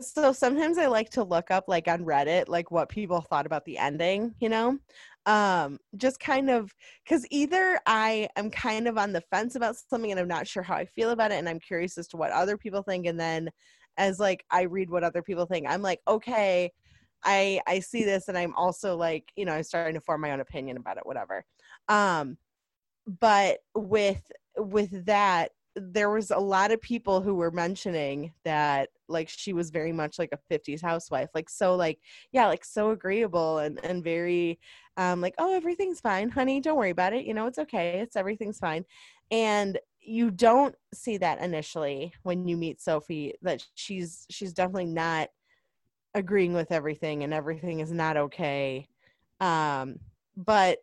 so sometimes I like to look up, like on Reddit, like what people thought about the ending. You know, um, just kind of because either I am kind of on the fence about something and I'm not sure how I feel about it, and I'm curious as to what other people think, and then as like I read what other people think, I'm like, okay, I I see this, and I'm also like, you know, I'm starting to form my own opinion about it, whatever. Um, but with with that there was a lot of people who were mentioning that like she was very much like a 50s housewife like so like yeah like so agreeable and and very um like oh everything's fine honey don't worry about it you know it's okay it's everything's fine and you don't see that initially when you meet sophie that she's she's definitely not agreeing with everything and everything is not okay um but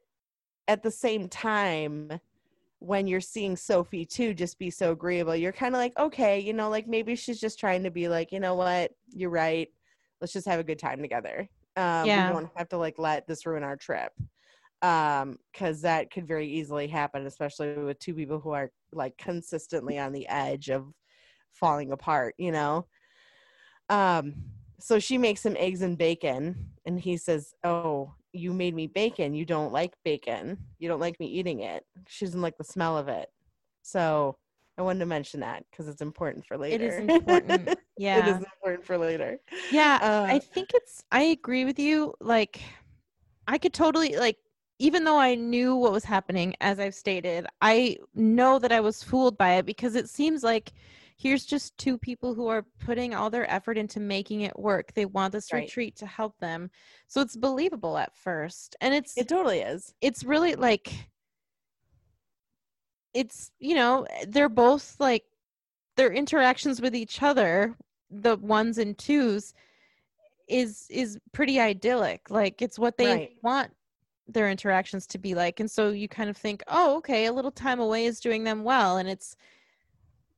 at the same time when you're seeing Sophie too just be so agreeable, you're kind of like, okay, you know, like maybe she's just trying to be like, you know what, you're right. Let's just have a good time together. Um, Yeah. We don't have to like let this ruin our trip. Um, because that could very easily happen, especially with two people who are like consistently on the edge of falling apart, you know? Um, so she makes him eggs and bacon, and he says, Oh, you made me bacon. You don't like bacon. You don't like me eating it. She doesn't like the smell of it. So I wanted to mention that because it's important for later. it is important yeah is important for later. yeah Uh, i think it's i agree with you like i could totally like even though i knew what was happening as i've stated i know that i was fooled by it because it seems like here's just two people who are putting all their effort into making it work they want this Right. retreat to help them so it's believable at first and it's It totally is. it's really like it's you know they're both like their interactions with each other the ones and twos is is pretty idyllic like it's what they Right. want their interactions to be like and so you kind of think oh okay a little time away is doing them well and it's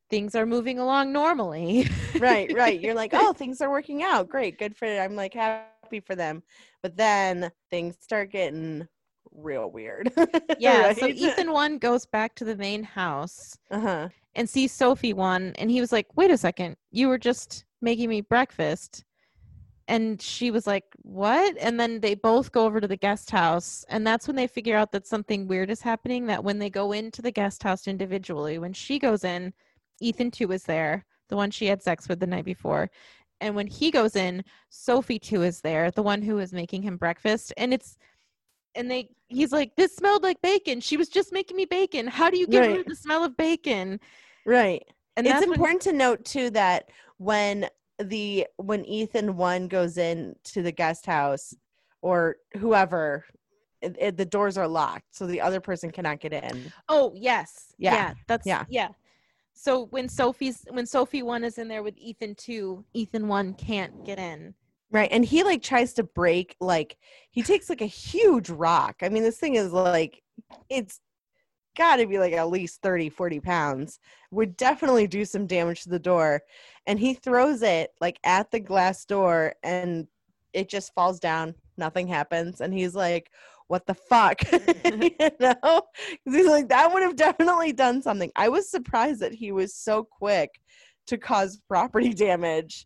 things are moving along normally right, right. You're like, oh, things are working out. Great, good for it. I'm like happy for them. But then things start getting real weird. yeah so ethan one goes back to the main house Uh-huh. and sees Sophie one, and he was like, "Wait a second, you were just making me breakfast." And she was like, "What?" And then they both go over to the guest house, and that's when they figure out that something weird is happening. That when they go into the guest house individually, when she goes in, Ethan too is there, the one she had sex with the night before. And when he goes in, Sophie too is there, the one who is making him breakfast. And it's and they he's like, This smelled like bacon. She was just making me bacon. How do you get rid of the smell of bacon? Right. And it's that's when- important to note too that when the when Ethan one goes in to the guest house or whoever it, it- the doors are locked so the other person cannot get in Oh yes, Yeah. yeah, that's Yeah. yeah. So when Sophie's when Sophie one is in there with Ethan two, Ethan one can't get in. right and he like tries to break like he takes like a huge rock. I mean this thing is like it's got to be like at least 30 40 pounds. Would definitely do some damage to the door. And he throws it like at the glass door and it just falls down. Nothing happens. And he's like what the fuck? You know? He's like that would have definitely done something. I was surprised that he was so quick to cause property damage.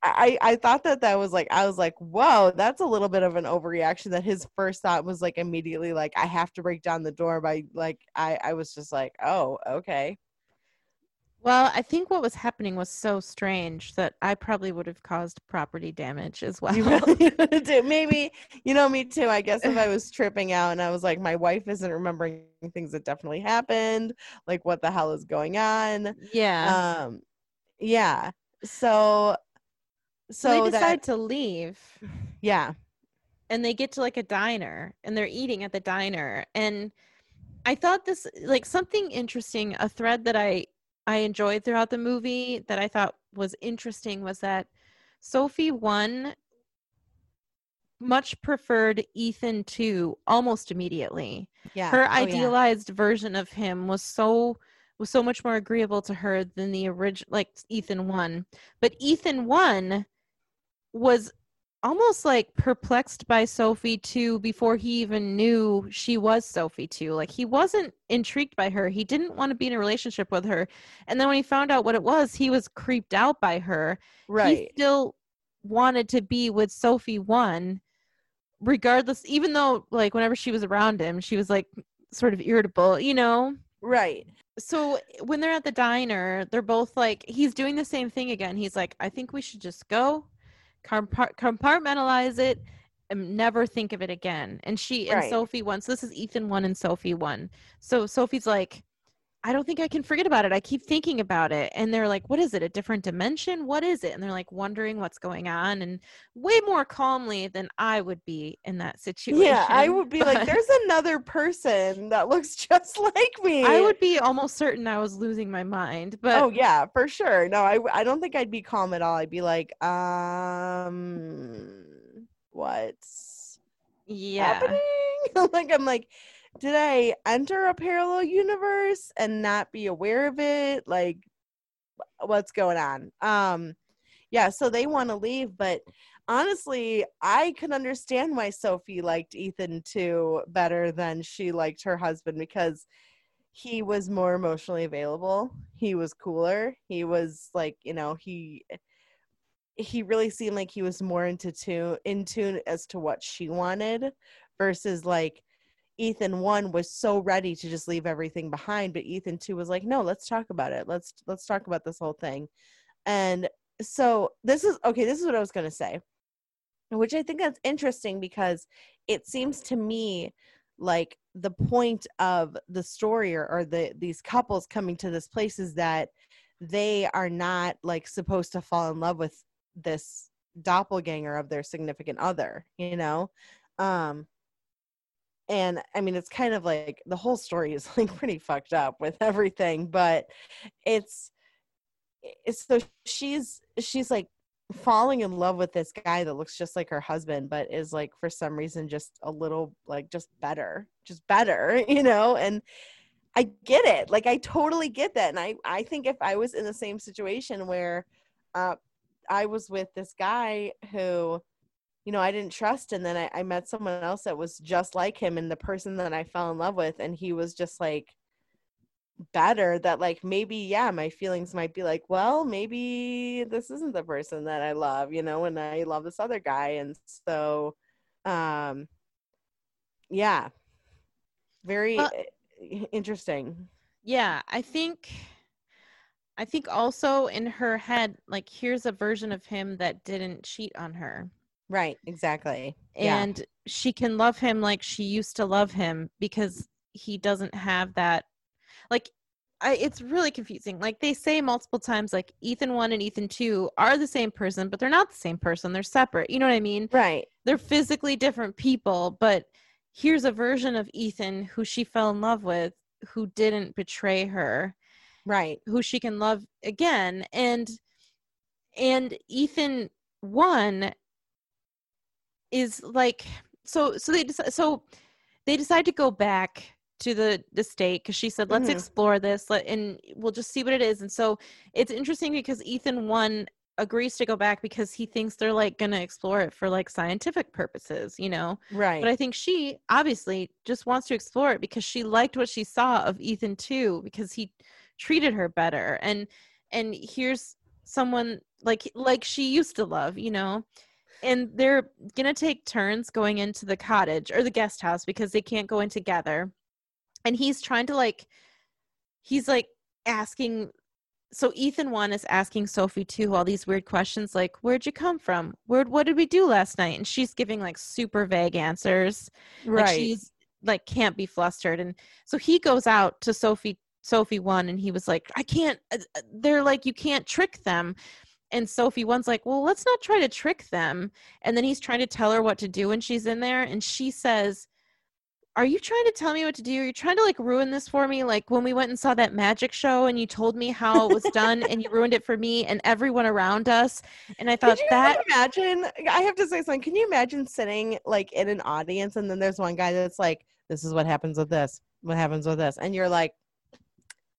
I, I thought that that was like I was like whoa that's a little bit of an overreaction that his first thought was like immediately like I have to break down the door by like I I was just like oh okay Well, I think what was happening was so strange that I probably would have caused property damage as well. you really maybe you know me too I guess if I was tripping out and I was like my wife isn't remembering things that definitely happened like what the hell is going on? Yeah. um yeah. So so so they decide that to leave. Yeah. And they get to like a diner and they're eating at the diner and I thought this like something interesting a thread that I I enjoyed throughout the movie that I thought was interesting was that Sophie one much preferred Ethan 2 almost immediately. yeah Her Oh, yeah. idealized version of him was so was so much more agreeable to her than the original like Ethan 1. But Ethan 1 was almost like perplexed by Sophie too before he even knew she was Sophie too. Like he wasn't intrigued by her. He didn't want to be in a relationship with her. And then when he found out what it was, he was creeped out by her. Right. He still wanted to be with Sophie one regardless even though like whenever she was around him, she was like sort of irritable, you know. right. So when they're at the diner, they're both like he's doing the same thing again. He's like I think we should just go compartmentalize it and never think of it again. And she and Right. Sophie one. So this is Ethan one and Sophie one. So Sophie's like, I don't think I can forget about it. I keep thinking about it. And they're like, what is it? A different dimension? What is it? And they're like wondering what's going on and way more calmly than I would be in that situation. Yeah, I would be like, there's another person that looks just like me. I would be almost certain I was losing my mind. But oh yeah, for sure. No, I I don't think I'd be calm at all. I'd be like, um, what's yeah. happening? like I'm like, did I enter a parallel universe and not be aware of it? Like, what's going on? Um, yeah. So they want to leave, but honestly, I can understand why Sophie liked Ethan too better than she liked her husband because he was more emotionally available. He was cooler. He was like, you know, he he really seemed like he was more into tune in tune as to what she wanted versus like Ethan one was so ready to just leave everything behind, but Ethan two was like, no, let's talk about it. Let's let's talk about this whole thing. And so this is okay, this is what I was gonna say. Which I think that's interesting because it seems to me like the point of the story or, or the these couples coming to this place is that they are not like supposed to fall in love with this doppelganger of their significant other you know um and i mean it's kind of like the whole story is like pretty fucked up with everything but it's it's so she's she's like falling in love with this guy that looks just like her husband but is like for some reason just a little like just better just better you know and i get it like i totally get that and i i think if i was in the same situation where uh i was with this guy who you know i didn't trust and then I, I met someone else that was just like him and the person that i fell in love with and he was just like better that like maybe yeah my feelings might be like well maybe this isn't the person that i love you know and i love this other guy and so um yeah. Very Well- uh, interesting. Yeah i think i think also in her head like here's a version of him that didn't cheat on her right exactly. Yeah. and she can love him like she used to love him because he doesn't have that like I, it's really confusing. Like they say multiple times like ethan 1 and ethan 2 are the same person but they're not the same person. They're separate. You know what i mean? Right. They're physically different people but here's a version of ethan who she fell in love with who didn't betray her. Right. Who she can love again. And and ethan one is like so so they decide so they decide to go back to the the state because she said let's Mhm. explore this let, and we'll just see what it is and so it's interesting because ethan one agrees to go back because he thinks they're like gonna explore it for like scientific purposes you know right but I think she obviously just wants to explore it because she liked what she saw of Ethan too because he treated her better and and here's someone like like she used to love, you know. And they're to take turns going into the cottage or the guest house because they can't go in together. And he's trying to like he's like asking so Ethan one is asking Sophie too all these weird questions like where'd you come from? Where what did we do last night? And she's giving like super vague answers. Like right she's like can't be flustered. And so he goes out to Sophie Sophie one and he was like, I can't uh, uh," they're like you can't trick them. And Sophie one's like, well, let's not try to trick them. And then he's trying to tell her what to do when she's in there. And she says, Are you trying to tell me what to do? Are you trying to like ruin this for me? Like when we went and saw that magic show and you told me how it was done and you ruined it for me and everyone around us. And I thought you that imagine? I have to say something. Can you imagine sitting like in an audience and then there's one guy that's like, "This is what happens with this. What happens with this?" And you're like,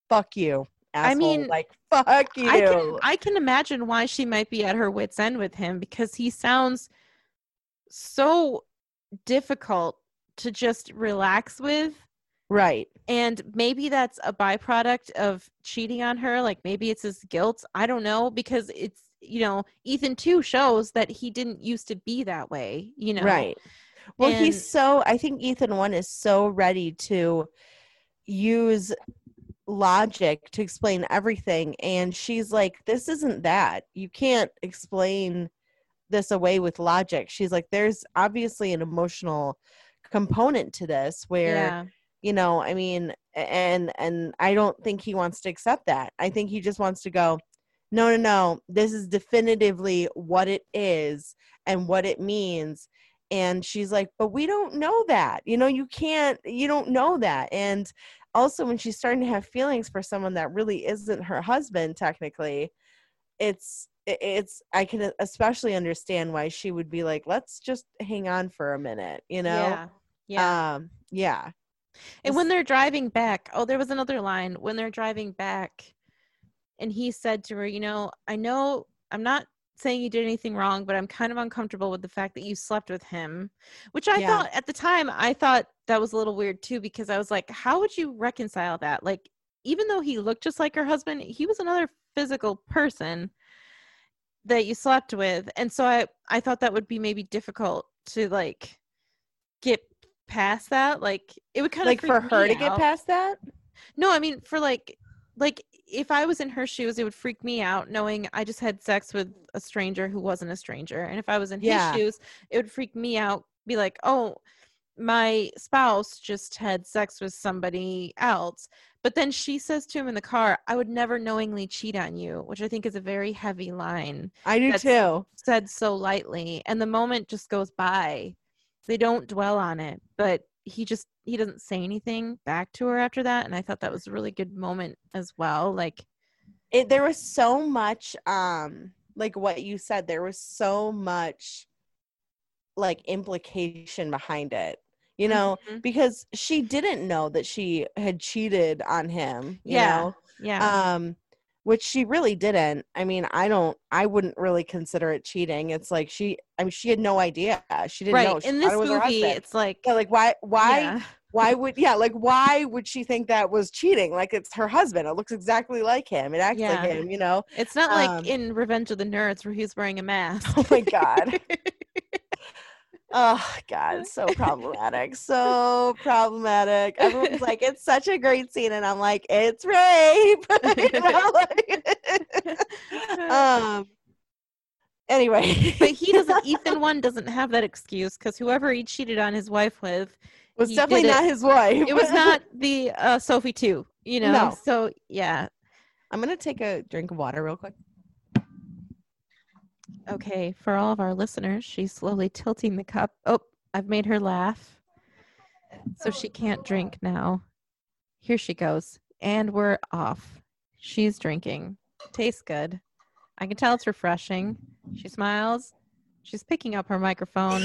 "Fuck you." I mean, like fuck you. I can I can imagine why she might be at her wits end with him because he sounds so difficult to just relax with. Right. And maybe that's a byproduct of cheating on her like maybe it's his guilt. I don't know because it's you know ethan 2 shows that he didn't used to be that way you know? Right. Well And- he's so i think ethan one is so ready to use logic to explain everything and she's like this isn't that. You can't explain this away with logic. She's like there's obviously an emotional component to this where yeah. you know i mean and and i don't think he wants to accept that. I think he just wants to go no no no. This is definitively what it is and what it means and she's like but we don't know that you know you can't you don't know that and also when she's starting to have feelings for someone that really isn't her husband technically it's it's i can especially understand why she would be like let's just hang on for a minute you know? Yeah yeah. Um yeah. And when they're driving back, oh, there was another line when they're driving back, and he said to her, You know, I know I'm not saying you did anything wrong, but I'm kind of uncomfortable with the fact that you slept with him, which I Yeah. thought at the time, I thought that was a little weird too, because I was like, How would you reconcile that? Like, even though he looked just like her husband, he was another physical person that you slept with. And so I, I thought that would be maybe difficult to like get past that. Like, it would kind like of like for her to get past that no, I mean for like like if I was in her shoes, it would freak me out knowing I just had sex with a stranger who wasn't a stranger. And if I was in Yeah. his shoes, it would freak me out, be like, "Oh, my spouse just had sex with somebody else." But then she says to him in the car, "I would never knowingly cheat on you," which I think is a very heavy line i do too said so lightly and the moment just goes by they don't dwell on it but he just he doesn't say anything back to her after that and i thought that was a really good moment as well like it there was so much um like what you said there was so much like implication behind it you know Mhm. because she didn't know that she had cheated on him you Yeah. know yeah um which she really didn't. I mean i don't i wouldn't really consider it cheating. It's like she i mean she had no idea. She didn't know right She in this it movie it's like yeah, like why why yeah. why would yeah like why would she think that was cheating? Like it's her husband. It looks exactly like him. It acts Yeah. like him you know? It's not like um, in revenge of the nerds where he's wearing a mask. Oh my god oh god so problematic so problematic. Everyone's like it's such a great scene and i'm like it's rape. You know, like- um anyway. But he doesn't ethan one doesn't have that excuse because whoever he cheated on his wife with was definitely it- not his wife. It was not the uh sophie two you know? No. so yeah. I'm gonna take a drink of water real quick Okay, for all of our listeners, she's slowly tilting the cup. Oh, I've made her laugh. So she can't drink now. Here she goes. And we're off. She's drinking. Tastes good. I can tell it's refreshing. She smiles. She's picking up her microphone.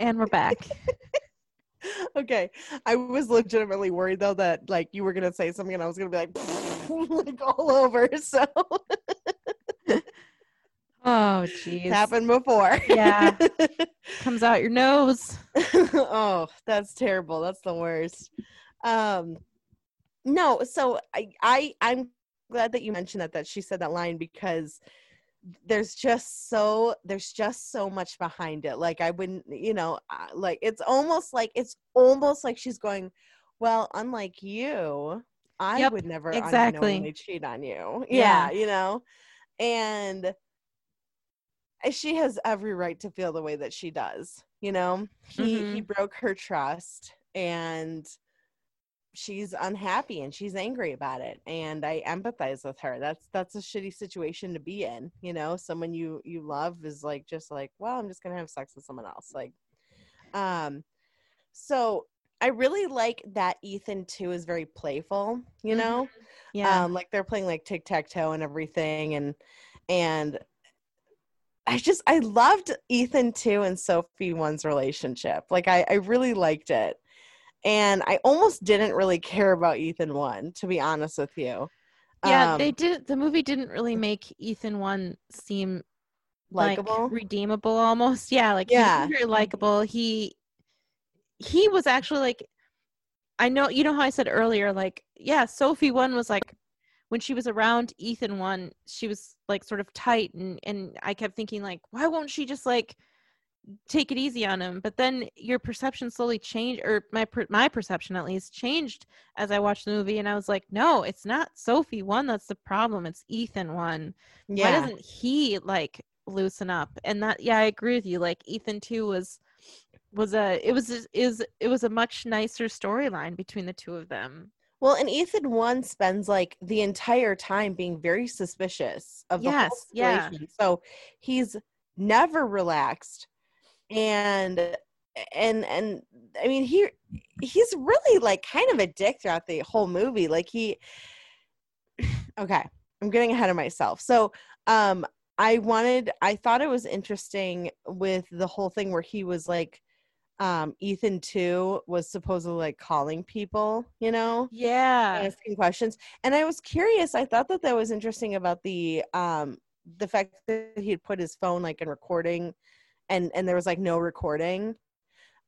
And we're back. okay i was legitimately worried though that like you were gonna say something and i was gonna be like, like all over so Oh, jeez. happened before Yeah. Comes out your nose. oh that's terrible that's the worst um no so i i i'm glad that you mentioned that that she said that line because there's just so there's just so much behind it like i wouldn't you know like it's almost like it's almost like she's going well unlike you i Yep, would never exactly. unknowingly cheat on you Yeah. yeah you know and she has every right to feel the way that she does you know? He he broke her trust and she's unhappy and she's angry about it and i empathize with her. That's that's a shitty situation to be in you know? Someone you you love is like just like well i'm just gonna have sex with someone else like um so i really like that ethan two is very playful you Mhm. know? Yeah. um like they're playing like tic-tac-toe and everything and and i just i loved ethan two and sophie one's relationship like i i really liked it and i almost didn't really care about ethan one to be honest with you yeah, Um, they did. The movie didn't really make Ethan one seem likable. like redeemable almost. Yeah, like Yeah. he's very likable. He he was actually like I know you know how I said earlier, like, yeah, Sophie one was like when she was around Ethan one, she was like sort of tight and and I kept thinking like, why won't she just like take it easy on him? But then your perception slowly changed or my per- my perception at least changed as I watched the movie and I was like, no, it's not Sophie one that's the problem, it's Ethan one Yeah. why doesn't he like loosen up and that yeah i agree with you like ethan two was was a it was is it was a much nicer storyline between the two of them Well, and Ethan one spends like the entire time being very suspicious of the whole Yes, yeah. situation. So he's never relaxed, and and and I mean he he's really like kind of a dick throughout the whole movie. Like he, okay, I'm getting ahead of myself. So um, I wanted I thought it was interesting with the whole thing where he was like um Ethan two was supposedly like calling people, you know, yeah asking questions. And I was curious. I thought that that was interesting about the um the fact that he had put his phone like in recording, and and there was like no recording.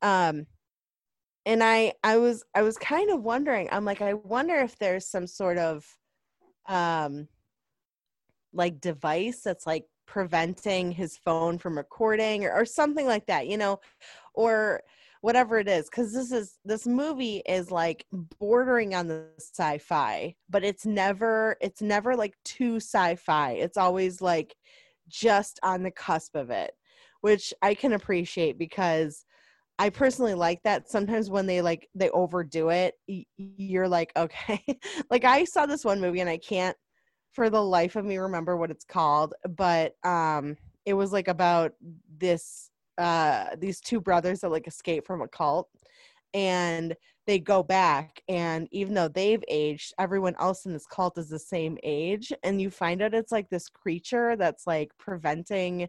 Um, and I I was I was kind of wondering. I'm like I wonder if there's some sort of um like device that's like preventing his phone from recording or, or something like that you know or whatever it is because this is this movie is like bordering on the sci-fi but it's never it's never like too sci-fi. It's always like just on the cusp of it which i can appreciate because i personally like that. Sometimes when they like they overdo it you're like okay. Like i saw this one movie and i can't for the life of me remember what it's called but um it was like about this uh these two brothers that like escape from a cult and they go back and even though they've aged everyone else in this cult is the same age and you find out it's like this creature that's like preventing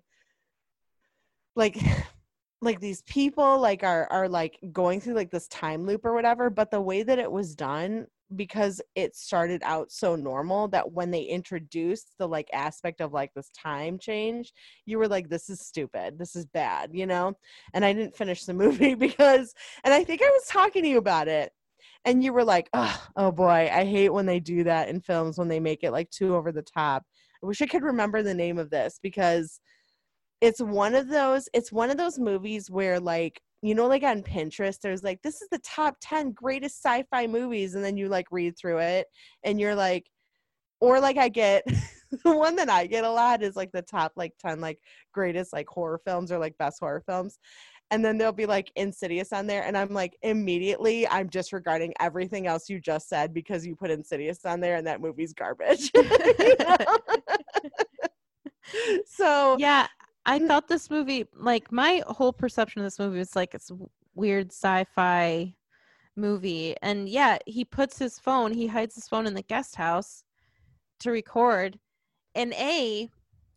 like like these people like are are like going through like this time loop or whatever but the way that it was done because it started out so normal that when they introduced the like aspect of like this time change you were like this is stupid. This is bad you know? And i didn't finish the movie because and i think i was talking to you about it and you were like oh, oh boy i hate when they do that in films when they make it like too over the top. I wish i could remember the name of this because it's one of those it's one of those movies where like you know like on pinterest there's like this is the top 10 greatest sci-fi movies and then you like read through it and you're like or like i get the one that i get a lot is like the top like 10 like greatest like horror films or like best horror films and then there'll be like insidious on there and i'm like immediately i'm disregarding everything else you just said because you put insidious on there and that movie's garbage. So yeah i thought this movie like my whole perception of this movie was like it's weird sci-fi movie. And yeah he puts his phone he hides his phone in the guest house to record. And a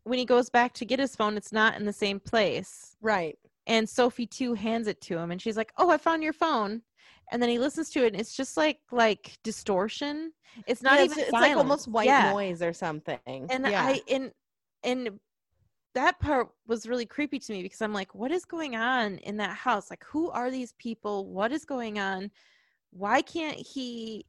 when he goes back to get his phone it's not in the same place. Right. And sophie two hands it to him and she's like oh i found your phone. And then he listens to it and it's just like like distortion. It's not Yeah, even it's, it's like almost white Yeah. noise or something. And yeah. i and and that part was really creepy to me because i'm like what is going on in that house? Like who are these people? What is going on? Why can't he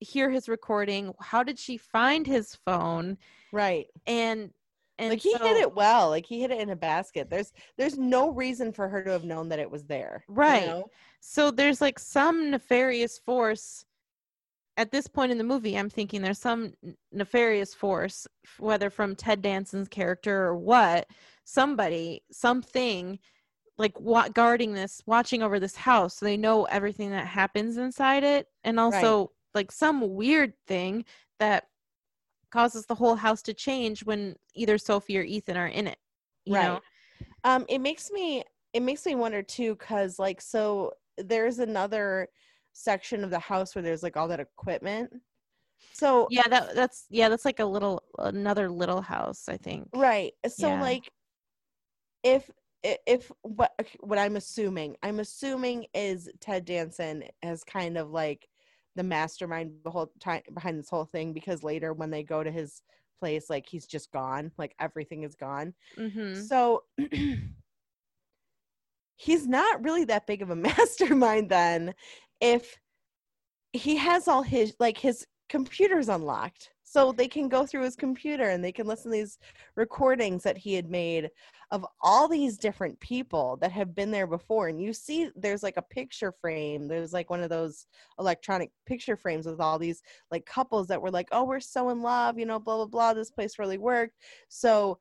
hear his recording? How did she find his phone? Right. And and like he so- hit it well. Like he hit it in a basket. There's there's no reason for her to have known that it was there you Right. know? so there's like some nefarious force at this point in the movie i'm thinking there's some nefarious force whether from ted danson's character or what somebody something like wa- guarding this watching over this house so they know everything that happens inside it. And also like some weird thing that causes the whole house to change when either sophie or ethan are in it you right. know? Um it makes me it makes me wonder too because like so there's another section of the house where there's like all that equipment. So yeah that that's yeah that's like a little another little house i think. Right. So Yeah. like if if what what i'm assuming i'm assuming is ted danson has kind of like the mastermind the whole time behind this whole thing because later when they go to his place like he's just gone like everything is gone. Hmm so he's not really that big of a mastermind then if he has all his like his computers unlocked so they can go through his computer and they can listen to these recordings that he had made of all these different people that have been there before. And you see there's like a picture frame. There's like one of those electronic picture frames with all these like couples that were like oh we're so in love you know blah blah blah this place really worked. So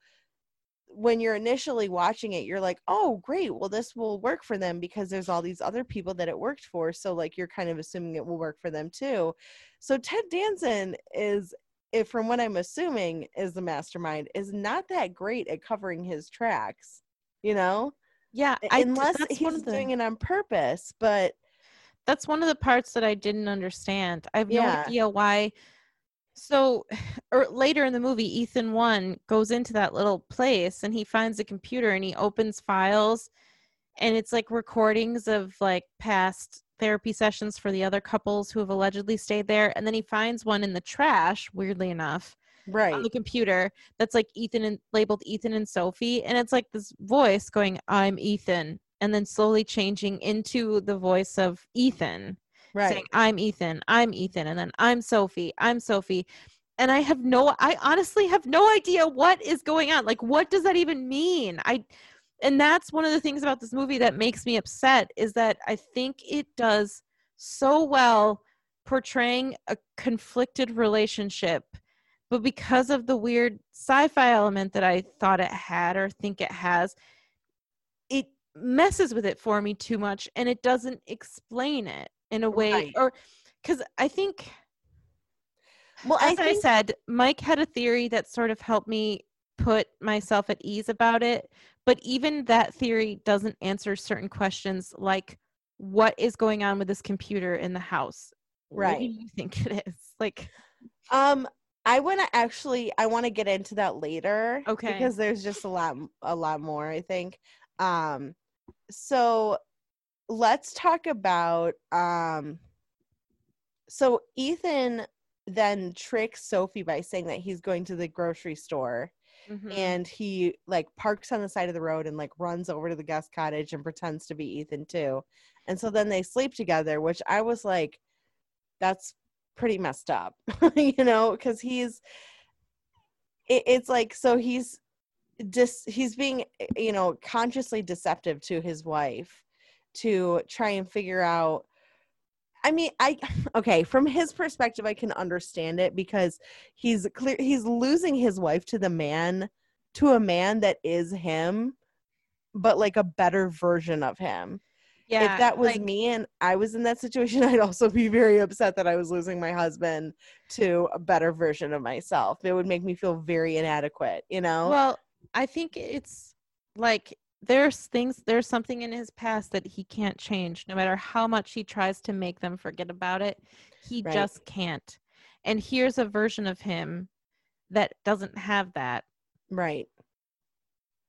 when you're initially watching it you're like oh great well this will work for them because there's all these other people that it worked for so like you're kind of assuming it will work for them too so ted danson is if from what i'm assuming is the mastermind is not that great at covering his tracks you know Yeah, I, unless he's the, doing it on purpose but that's one of the parts that I didn't understand. I have no Yeah. idea why. So, or er, later in the movie, Ethan one goes into that little place and he finds a computer and he opens files, and it's like recordings of like past therapy sessions for the other couples who have allegedly stayed there. And then he finds one in the trash, weirdly enough, right. on the computer that's like Ethan and labeled Ethan and Sophie, and it's like this voice going, "I'm Ethan," and then slowly changing into the voice of Ethan, right saying, "I'm Ethan, I'm Ethan," and then "I'm Sophie, I'm Sophie." And I have no, I honestly have no idea what is going on. Like, what does that even mean? I, and that's one of the things about this movie that makes me upset is that I think it does so well portraying a conflicted relationship but because of the weird sci-fi element that I thought it had or think it has, it messes with it for me too much and it doesn't explain it in a way Right. or because I think well as I, think said, Mike had a theory that sort of helped me put myself at ease about it. But even that theory doesn't answer certain questions like what is going on with this computer in the house? What Right. do you think it is? Like, Um, I want to actually, I want to get into that later. Okay. Because there's just a lot, a lot more. I think. Um, so let's talk about. Um, so Ethan then tricks Sophie by saying that he's going to the grocery store, mhm. and he like parks on the side of the road and like runs over to the guest cottage and pretends to be Ethan two, and so then they sleep together, which I was like, that's pretty messed up, you know, because he's it, it's like so he's just he's being you know consciously deceptive to his wife to try and figure out I mean, I okay, from his perspective I can understand it because he's clear he's losing his wife to the man to a man that is him but like a better version of him. yeah, if that was like, me and I was in that situation, I'd also be very upset that I was losing my husband to a better version of myself. It would make me feel very inadequate, you know? Well, I think it's like there's things there's something in his past that he can't change no matter how much he tries to make them forget about it. He Right. just can't. And here's a version of him that doesn't have that right.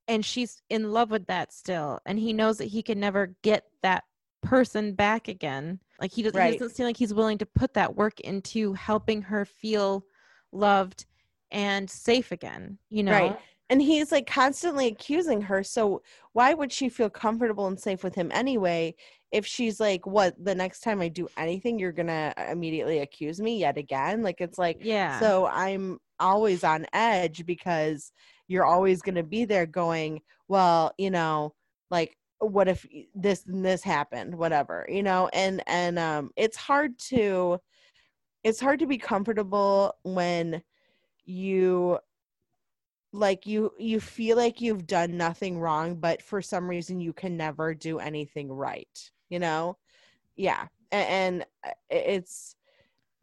and she's in love with that still and he knows that he can never get that person back again like he, does, he Right. doesn't seem like he's willing to put that work into helping her feel loved and safe again you know Right. And he's like constantly accusing her. So why would she feel comfortable and safe with him anyway? If she's like, what, the next time I do anything, you're going to immediately accuse me yet again? Like, it's like, yeah So I'm always on edge because you're always going to be there going, well, you know, like what if this and this happened, whatever, you know, and and um it's hard to it's hard to be comfortable when you like you you feel like you've done nothing wrong but for some reason you can never do anything right you know? Yeah A- and, uh, it's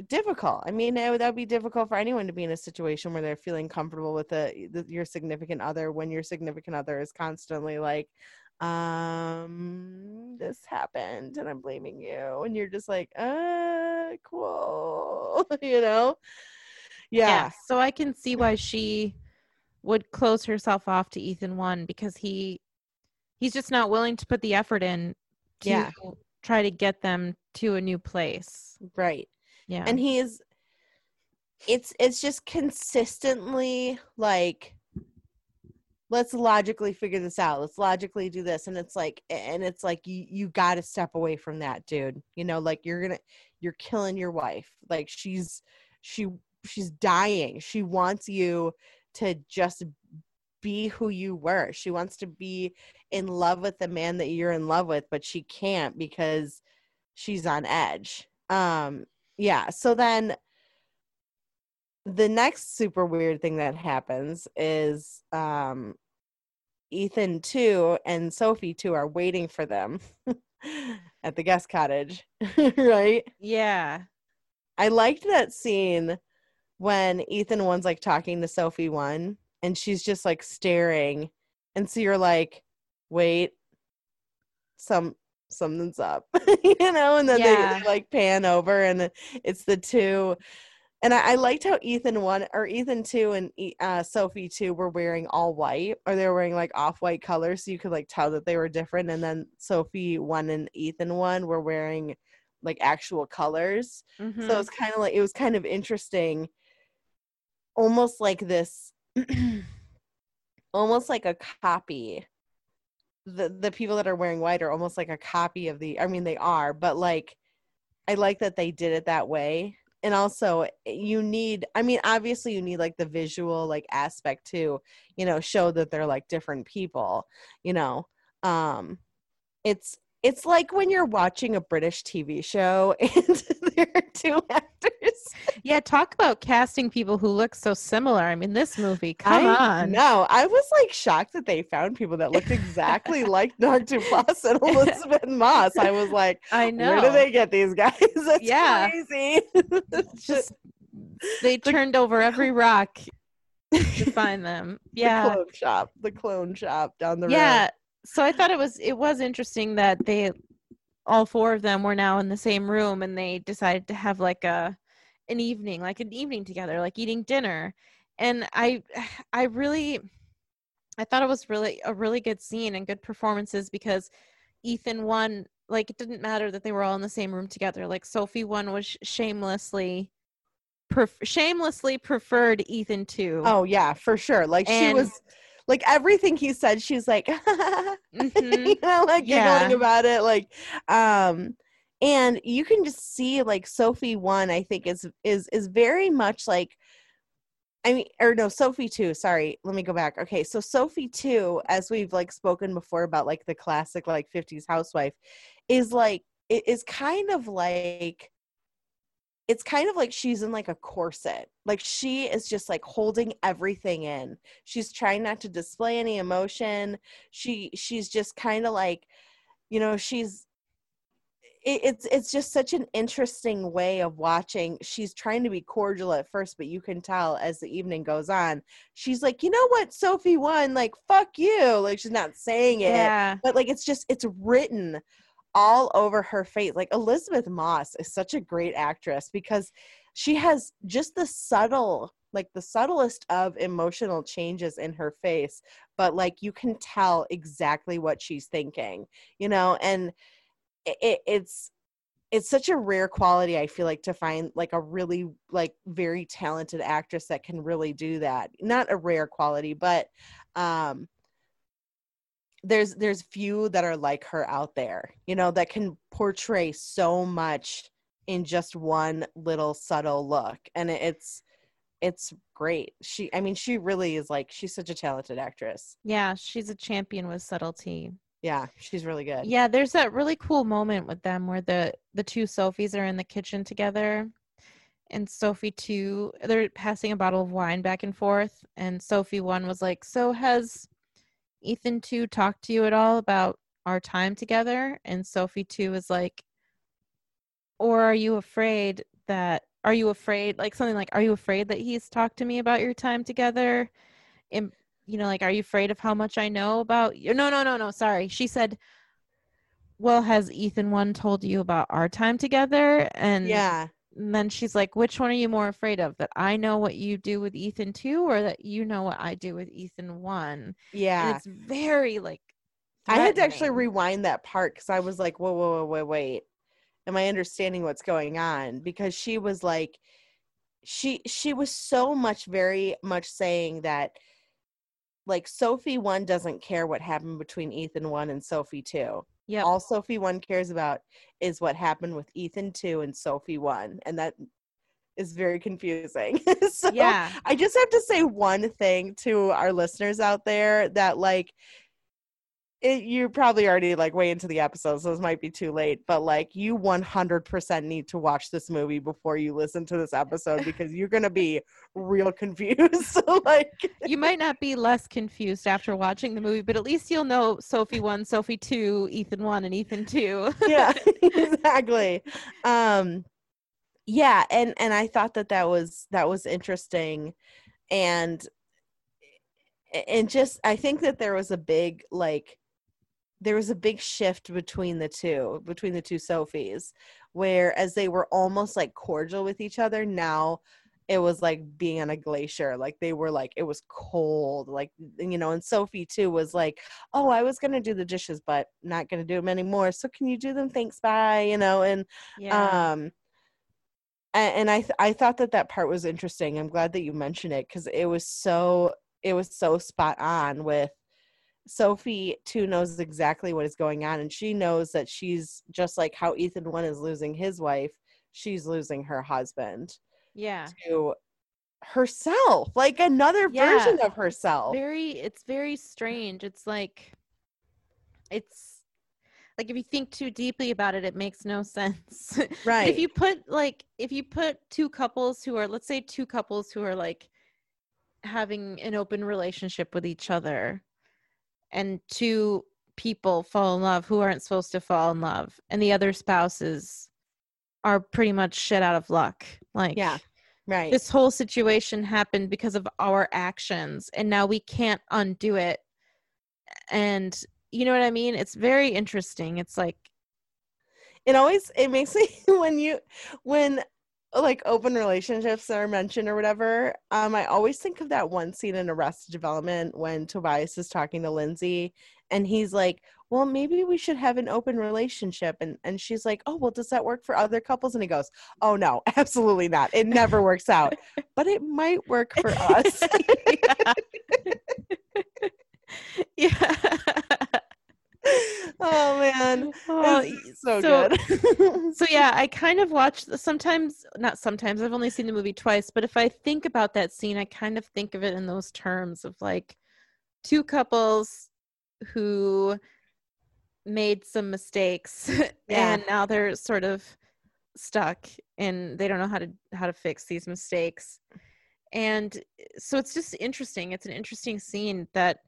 difficult. I mean it that would be difficult for anyone to be in a situation where they're feeling comfortable with a, the, your significant other when your significant other is constantly like um this happened and i'm blaming you. And you're just like uh cool you know? Yeah. So I can see why she would close herself off to Ethan one because he he's just not willing to put the effort in to Yeah. try to get them to a new place. right Yeah. and he's it's it's just consistently like let's logically figure this out let's logically do this and it's like and it's like you you got to step away from that dude you know like you're gonna you're killing your wife like she's she she's dying she wants you to just be who you were she wants to be in love with the man that you're in love with but she can't because she's on edge um yeah so then the next super weird thing that happens is um Ethan two and Sophie two are waiting for them at the guest cottage, right? Yeah. I liked that scene when Ethan one's like talking to Sophie one and she's just like staring and so you're like, wait, some something's up, you know, and then Yeah. they, they like pan over and it's the two and I, I liked how Ethan one or Ethan two and uh, Sophie two were wearing all white, or they were wearing like off white colors, so you could like tell that they were different. And then Sophie one and Ethan one were wearing like actual colors, Mhm. so it's kind of like it was kind of interesting, almost like this, almost like a copy. The the people that are wearing white are almost like a copy of the. I mean, they are, but like, I like that they did it that way. And also, you need. I mean, obviously, you need like the visual like aspect to, you know, show that they're like different people. You know, um, it's it's like when you're watching a British TV show and there are two actors. yeah, talk about casting people who look so similar. I mean, this movie, come I on. No, I was like shocked that they found people that looked exactly like Doug Duplass and Elisabeth Moss. I was like, I know. where do they get these guys? That's Yeah. crazy. Just they turned over every rock to find them. Yeah. the Yeah. clone shop, the clone shop down the road. yeah so i thought it was it was interesting that they all four of them were now in the same room and they decided to have like a an evening like an evening together like eating dinner and i i really i thought it was really a really good scene and good performances because ethan one like it didn't matter that they were all in the same room together like sophie one was shamelessly pref- shamelessly preferred ethan two. Oh yeah, for sure. Like she was like everything he said, she's like Mhm. you know, like Yeah. giggling about it. Like um and you can just see like Sophie one, I think is is is very much like I mean, or no, Sophie two. Sorry, let me go back. Okay, so Sophie two, as we've like spoken before about like the classic like '50s housewife, is like it is kind of like it's kind of like she's in like a corset. Like she is just like holding everything in. She's trying not to display any emotion. She she's just kind of like, you know, she's it, it's it's just such an interesting way of watching. She's trying to be cordial at first, but you can tell as the evening goes on, she's like, you know what, Sophie one, like fuck you. Like she's not saying it, yeah but like it's just it's written all over her face. Like Elisabeth Moss is such a great actress because she has just the subtle like the subtlest of emotional changes in her face but like you can tell exactly what she's thinking you know and it, it, it's it's such a rare quality i feel like to find like a really like very talented actress that can really do that not a rare quality but um there's there's few that are like her out there you know that can portray so much in just one little subtle look. And it's it's great. She i mean she really is like she's such a talented actress. Yeah, she's a champion with subtlety. yeah she's really good. Yeah, there's that really cool moment with them where the the two Sophies are in the kitchen together. And Sophie two they're passing a bottle of wine back and forth. And Sophie one was like, "So has Ethan two talked to you at all about our time together?" And Sophie two was like, "Or are you afraid that are you afraid like something like are you afraid that he's talked to me about your time together?" And you know, like, are you afraid of how much I know about you? No, no, no, no. Sorry. She said, Well, has Ethan one told you about our time together? And, yeah and then she's like, Which one are you more afraid of? That I know what you do with Ethan two, or that you know what I do with Ethan one? yeah And it's very like I had to actually rewind that part because I was like, whoa, whoa, whoa, wait, wait. Am I understanding what's going on? Because she was like, she she was so much very much saying that like Sophie one doesn't care what happened between Ethan one and Sophie two. Yeah. All Sophie one cares about is what happened with Ethan two and Sophie one, and that is very confusing. so Yeah. I just have to say one thing to our listeners out there that like it, you're probably already like way into the episode, so this might be too late. But like, you 100% need to watch this movie before you listen to this episode because you're gonna be real confused. so like, You might not be less confused after watching the movie, but at least you'll know Sophie 1, Sophie 2, Ethan 1, and Ethan 2. yeah, exactly. Um, yeah, and and I thought that that was that was interesting, and and just I think that there was a big like there was a big shift between the two between the two Sophies, where as they were almost like cordial with each other, now it was like being on a glacier like they were like it was cold like you know and sophie two was like oh i was gonna do the dishes but not gonna do them anymore so can you do them thanks bye you know and Yeah. um and, and i th- i thought that that part was interesting i'm glad that you mentioned it because it was so it was so spot on with sophie two knows exactly what is going on and she knows that she's just like how ethan one is losing his wife she's losing her husband yeah. to herself like another Yeah. version of herself Very it's very strange. It's like it's like if you think too deeply about it, it makes no sense. Right if you put like if you put two couples who are let's say two couples who are like having an open relationship with each other and two people fall in love who aren't supposed to fall in love and the other spouses are pretty much shit out of luck. Like Yeah. right. this whole situation happened because of our actions and now we can't undo it. And you know what i mean? It's very interesting. It's like it always it makes me when you when like open relationships are mentioned or whatever um i always think of that one scene in arrested development when tobias is talking to lindsay and he's like well maybe we should have an open relationship and and she's like oh well does that work for other couples? And he goes oh no absolutely not. It never works out but it might work for us. Yeah, yeah. oh man. Oh, so, so- good. So yeah i kind of watch sometimes not sometimes i've only seen the movie twice but if i think about that scene i kind of think of it in those terms of like two couples who made some mistakes Yeah. and now they're sort of stuck and they don't know how to how to fix these mistakes. And eh, so it's just interesting. It's an interesting scene that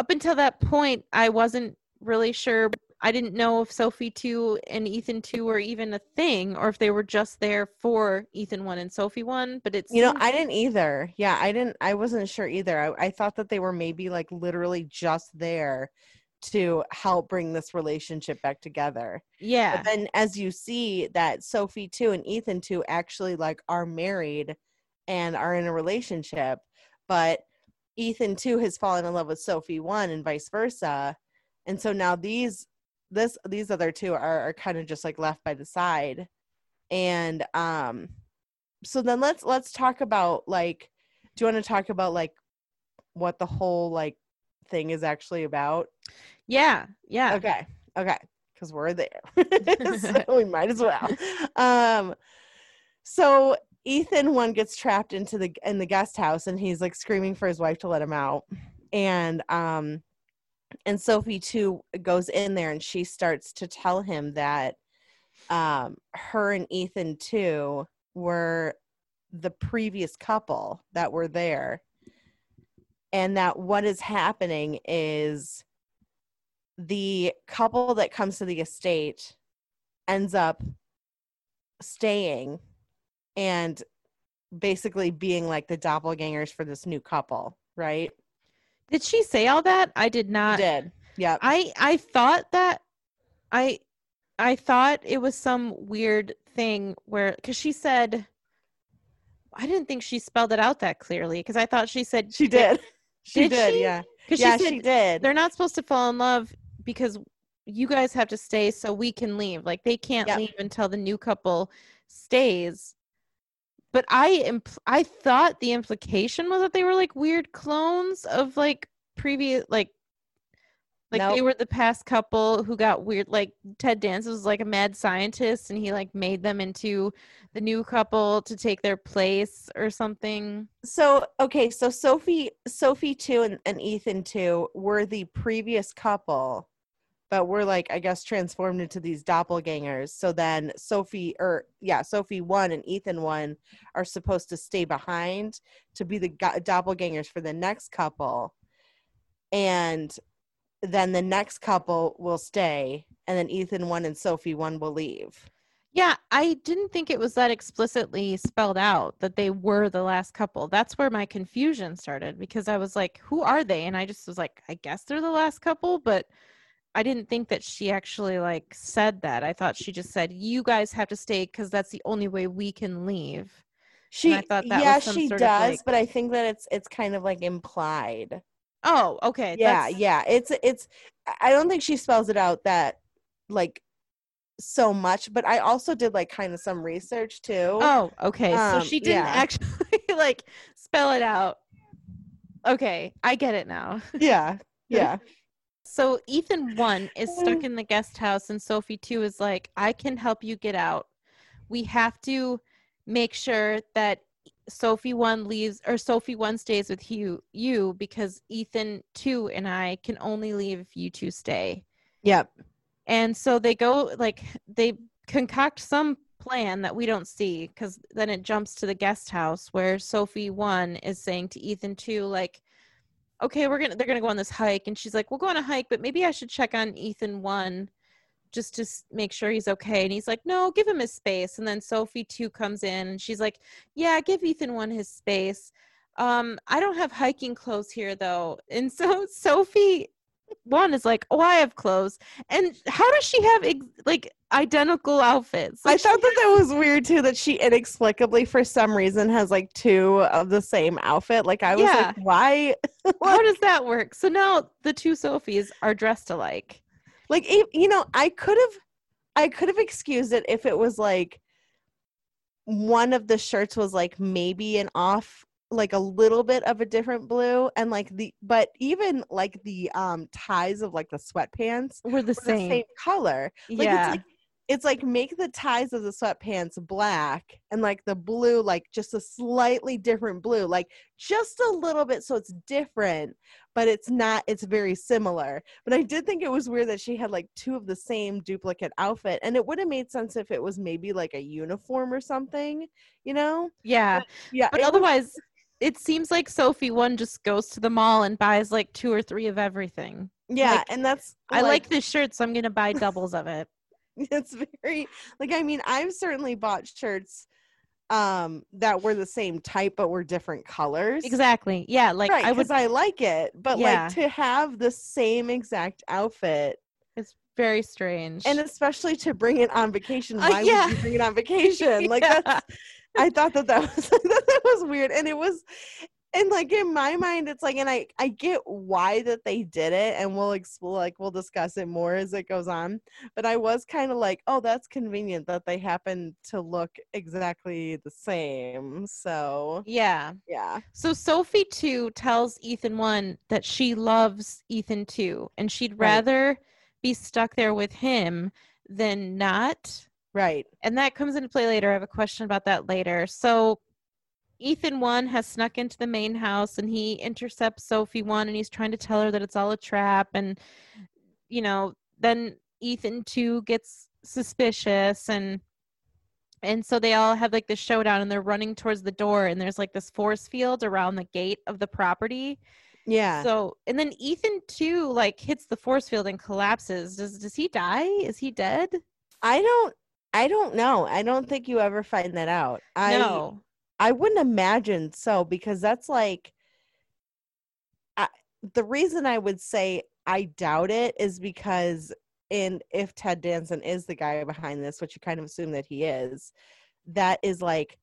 up until that point i wasn't really sure i didn't know if sophie 2 and ethan 2 were even a thing or if they were just there for ethan 1 and sophie 1 but it's You know, I didn't either. Yeah, I didn't. I wasn't sure either. I, I thought that they were maybe like literally just there to help bring this relationship back together. yeah But then, as you see that Sophie 2 and Ethan 2 actually like are married and are in a relationship, but Ethan two has fallen in love with Sophie one and vice versa, and so now these this these other two are, are kind of just like left by the side, and um so then let's let's talk about like do you want to talk about like what the whole like thing is actually about? Yeah yeah. Okay okay because we're there. So we might as well. Um so ethan one gets trapped into the in the guest house and he's like screaming for his wife to let him out. And um and sophie two goes in there and she starts to tell him that um her and ethan two were the previous couple that were there. And that what is happening is the couple that comes to the estate ends up staying and basically being like the doppelgangers for this new couple, right? did she say all that i did not Did. Yeah. I I thought that I I thought it was some weird thing where cuz she said I didn't think she spelled it out that clearly cuz I thought she said She did. She Did did, she? yeah. cuz Yeah, she said she did. they're not supposed to fall in love because you guys have to stay so we can leave. Like they can't Yep. leave until the new couple stays. But I imp- I thought the implication was that they were like weird clones of like previous like like they were the past couple who got weird like Ted Danson was like a mad scientist and he like made them into the new couple to take their place or something. So okay, so Sophie, Sophie two and, and Ethan two were the previous couple, but were like I guess transformed into these doppelgangers. So then Sophie or yeah, Sophie one and Ethan one are supposed to stay behind to be the doppelgangers for the next couple, and then the next couple will stay, and then Ethan one and Sophie one will leave. Yeah, I didn't think it was that explicitly spelled out that they were the last couple. That's where my confusion started because I was like, who are they? And I just was like, I guess they're the last couple, but I didn't think that she actually like said that. I thought she just said, "You guys have to stay cuz that's the only way we can leave." She, I thought that yeah, she does, like- but I think that it's it's kind of like implied. Oh, okay. yeah that's- yeah it's it's i don't think she spells it out that like so much but i also did like kind of some research too Oh, okay. so Um, she didn't yeah. actually like spell it out. Okay, I get it now. yeah yeah So Ethan one is stuck mm. in the guest house, and Sophie two is like, "I can help you get out. We have to make sure that Sophie one leaves, or Sophie one stays with you, you because Ethan two and I can only leave if you two stay." yep And so they go like they concoct some plan that we don't see because then it jumps to the guest house where Sophie one is saying to Ethan two like, okay, we're gonna they're gonna go on this hike, and she's like, we'll go on a hike, but maybe I should check on Ethan one just to make sure he's okay. And he's like, no, give him his space. And then Sophie two comes in and she's like, yeah, give Ethan one his space. Um, I don't have hiking clothes here though. And so Sophie one is like, oh, I have clothes. And how does she have ex- like identical outfits? i Like, she thought that that was weird too that she inexplicably for some reason has like two of the same outfit like i was Yeah. like why how does that work? So now the two Sophies are dressed alike. like you know i could have i could have excused it if it was like one of the shirts was like maybe an off like a little bit of a different blue and like the but even like the um ties of like the sweatpants We're the were same. the same color like yeah. it's like it's like make the ties of the sweatpants black and like the blue like just a slightly different blue like just a little bit so it's different but it's not it's very similar but i did think it was weird that she had like two of the same duplicate outfit and it would have made sense if it was maybe like a uniform or something you know yeah. yeah But it was- otherwise, it seems like Sophie one just goes to the mall and buys like two or three of everything. yeah like, and that's I like this shirt, so I'm gonna buy doubles of it. it's very like i mean i've certainly bought shirts um that were the same type but were different colors Exactly. Yeah. Like right I would. because I like it but Yeah. like to have the same exact outfit It's very strange. and especially to bring it on vacation Uh, why yeah. would you bring it on vacation like Yeah. that's i thought that that was that was weird and it was and like in my mind it's like and i i get why that they did it and we'll explore like we'll discuss it more as it goes on but i was kind of like oh that's convenient that they happen to look exactly the same so yeah. yeah So Sophie two tells Ethan one that she loves Ethan two, and she'd Right. rather be stuck there with him than not. Right and that comes into play later. I have a question about that later. So Ethan one has snuck into the main house and he intercepts Sophie one and he's trying to tell her that it's all a trap and you know, then Ethan two gets suspicious and and so they all have like this showdown and they're running towards the door and there's like this force field around the gate of the property. yeah So and then Ethan two like hits the force field and collapses. Does does he die? Is he dead? I don't I don't know. I don't think you ever find that out. I no. I wouldn't imagine so because that's like I, the reason I would say I doubt it is because in if Ted Danson is the guy behind this, which you kind of assume that he is, that is like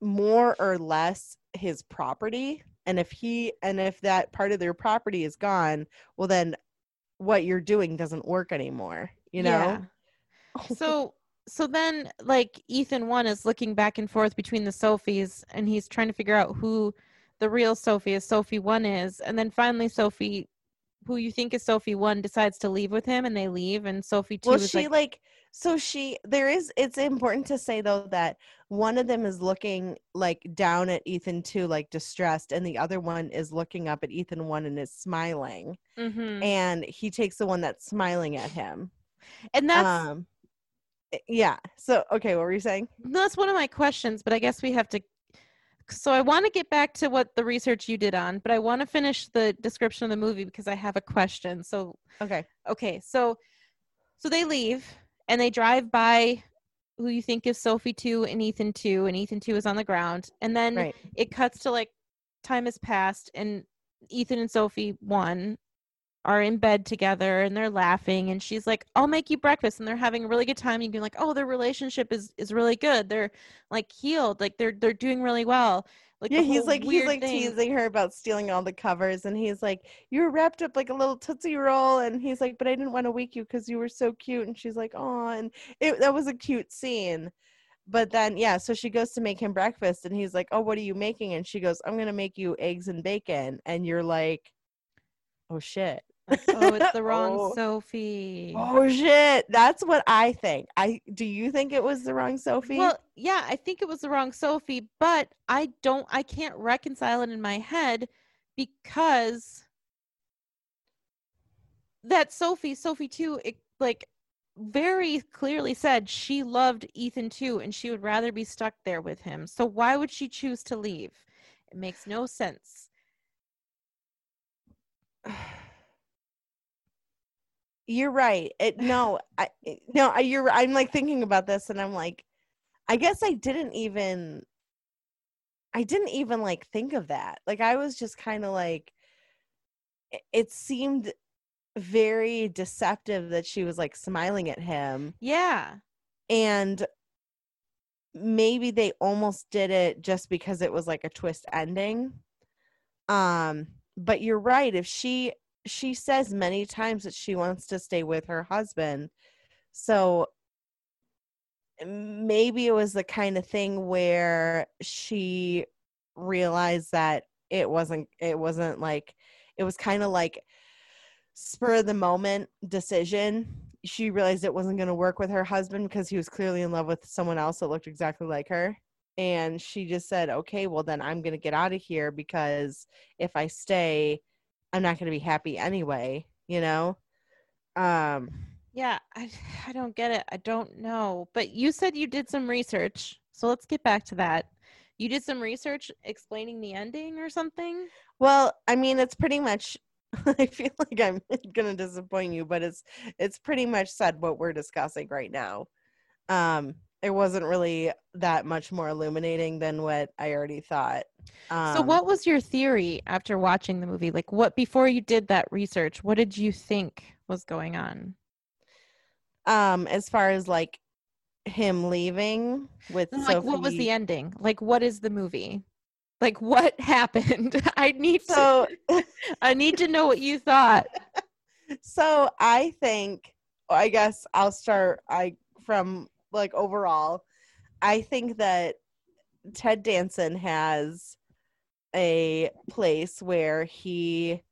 more or less his property. And if he and if that part of their property is gone, well then what you're doing doesn't work anymore, you know? Yeah. So so then like Ethan one is looking back and forth between the Sophies and he's trying to figure out who the real Sophie is Sophie one is and then finally Sophie who you think is Sophie one decides to leave with him and they leave and Sophie two well is she like, like so she there is it's important to say though that one of them is looking like down at ethan too like distressed and the other one is looking up at ethan one and is smiling Mhm. and he takes the one that's smiling at him and that's um Eh, yeah so okay what were you saying? That's one of my questions but I guess we have to so I want to get back to what the research you did on but I want to finish the description of the movie because I have a question so okay. Okay so so they leave and they drive by who you think is sophie 2 and ethan 2 and ethan 2 is on the ground and then right. it cuts to like time has passed and ethan and sophie 1 are in bed together and they're laughing and she's like i'll make you breakfast and they're having a really good time. You can like oh their relationship is is really good. They're like healed. Like they're they're doing really well. Like yeah he's like he's like thing- teasing her about stealing all the covers and he's like you were wrapped up like a little tootsie roll and he's like but i didn't want to wake you because you were so cute and she's like oh and it that was a cute scene. But then yeah so she goes to make him breakfast and he's like oh what are you making? And she goes i'm gonna make you eggs and bacon and you're like oh shit oh it's the wrong Oh. sophie oh shit that's what i think i do you think it was the wrong sophie Well, yeah, I think it was the wrong Sophie, but I don't I can't reconcile it in my head because that Sophie, Sophie two, it, like very clearly said she loved Ethan two and she would rather be stuck there with him. So why would she choose to leave? It makes no sense. You're right. It no, I, no, I. You're. I'm like thinking about this, and I'm like, I guess I didn't even, I didn't even like think of that. Like I was just kind of like, it, it seemed very deceptive that she was like smiling at him, Yeah. and maybe they almost did it just because it was like a twist ending. Um, but you're right. If she she says many times that she wants to stay with her husband, so maybe it was the kind of thing where she realized that it wasn't it wasn't like it was kind of like spur of the moment decision. She realized it wasn't going to work with her husband because he was clearly in love with someone else that looked exactly like her. And she just said okay well then i'm going to get out of here because if i stay i'm not going to be happy anyway you know um Yeah, I I don't get it. I don't know. But you said you did some research. So let's get back to that. You did some research explaining the ending or something? Well, I mean, it's pretty much. I feel like I'm gonna disappoint you, but it's it's pretty much said what we're discussing right now. Um, it wasn't really that much more illuminating than what I already thought. Um, so what was your theory after watching the movie? Like what before you did that research, what did you think was going on? Um, as far as like him leaving with Like what was the ending? Like what is the movie? Like what happened? I need to I need to know what you thought. so I think I guess I'll start I from like overall I think that Ted Danson has a place where he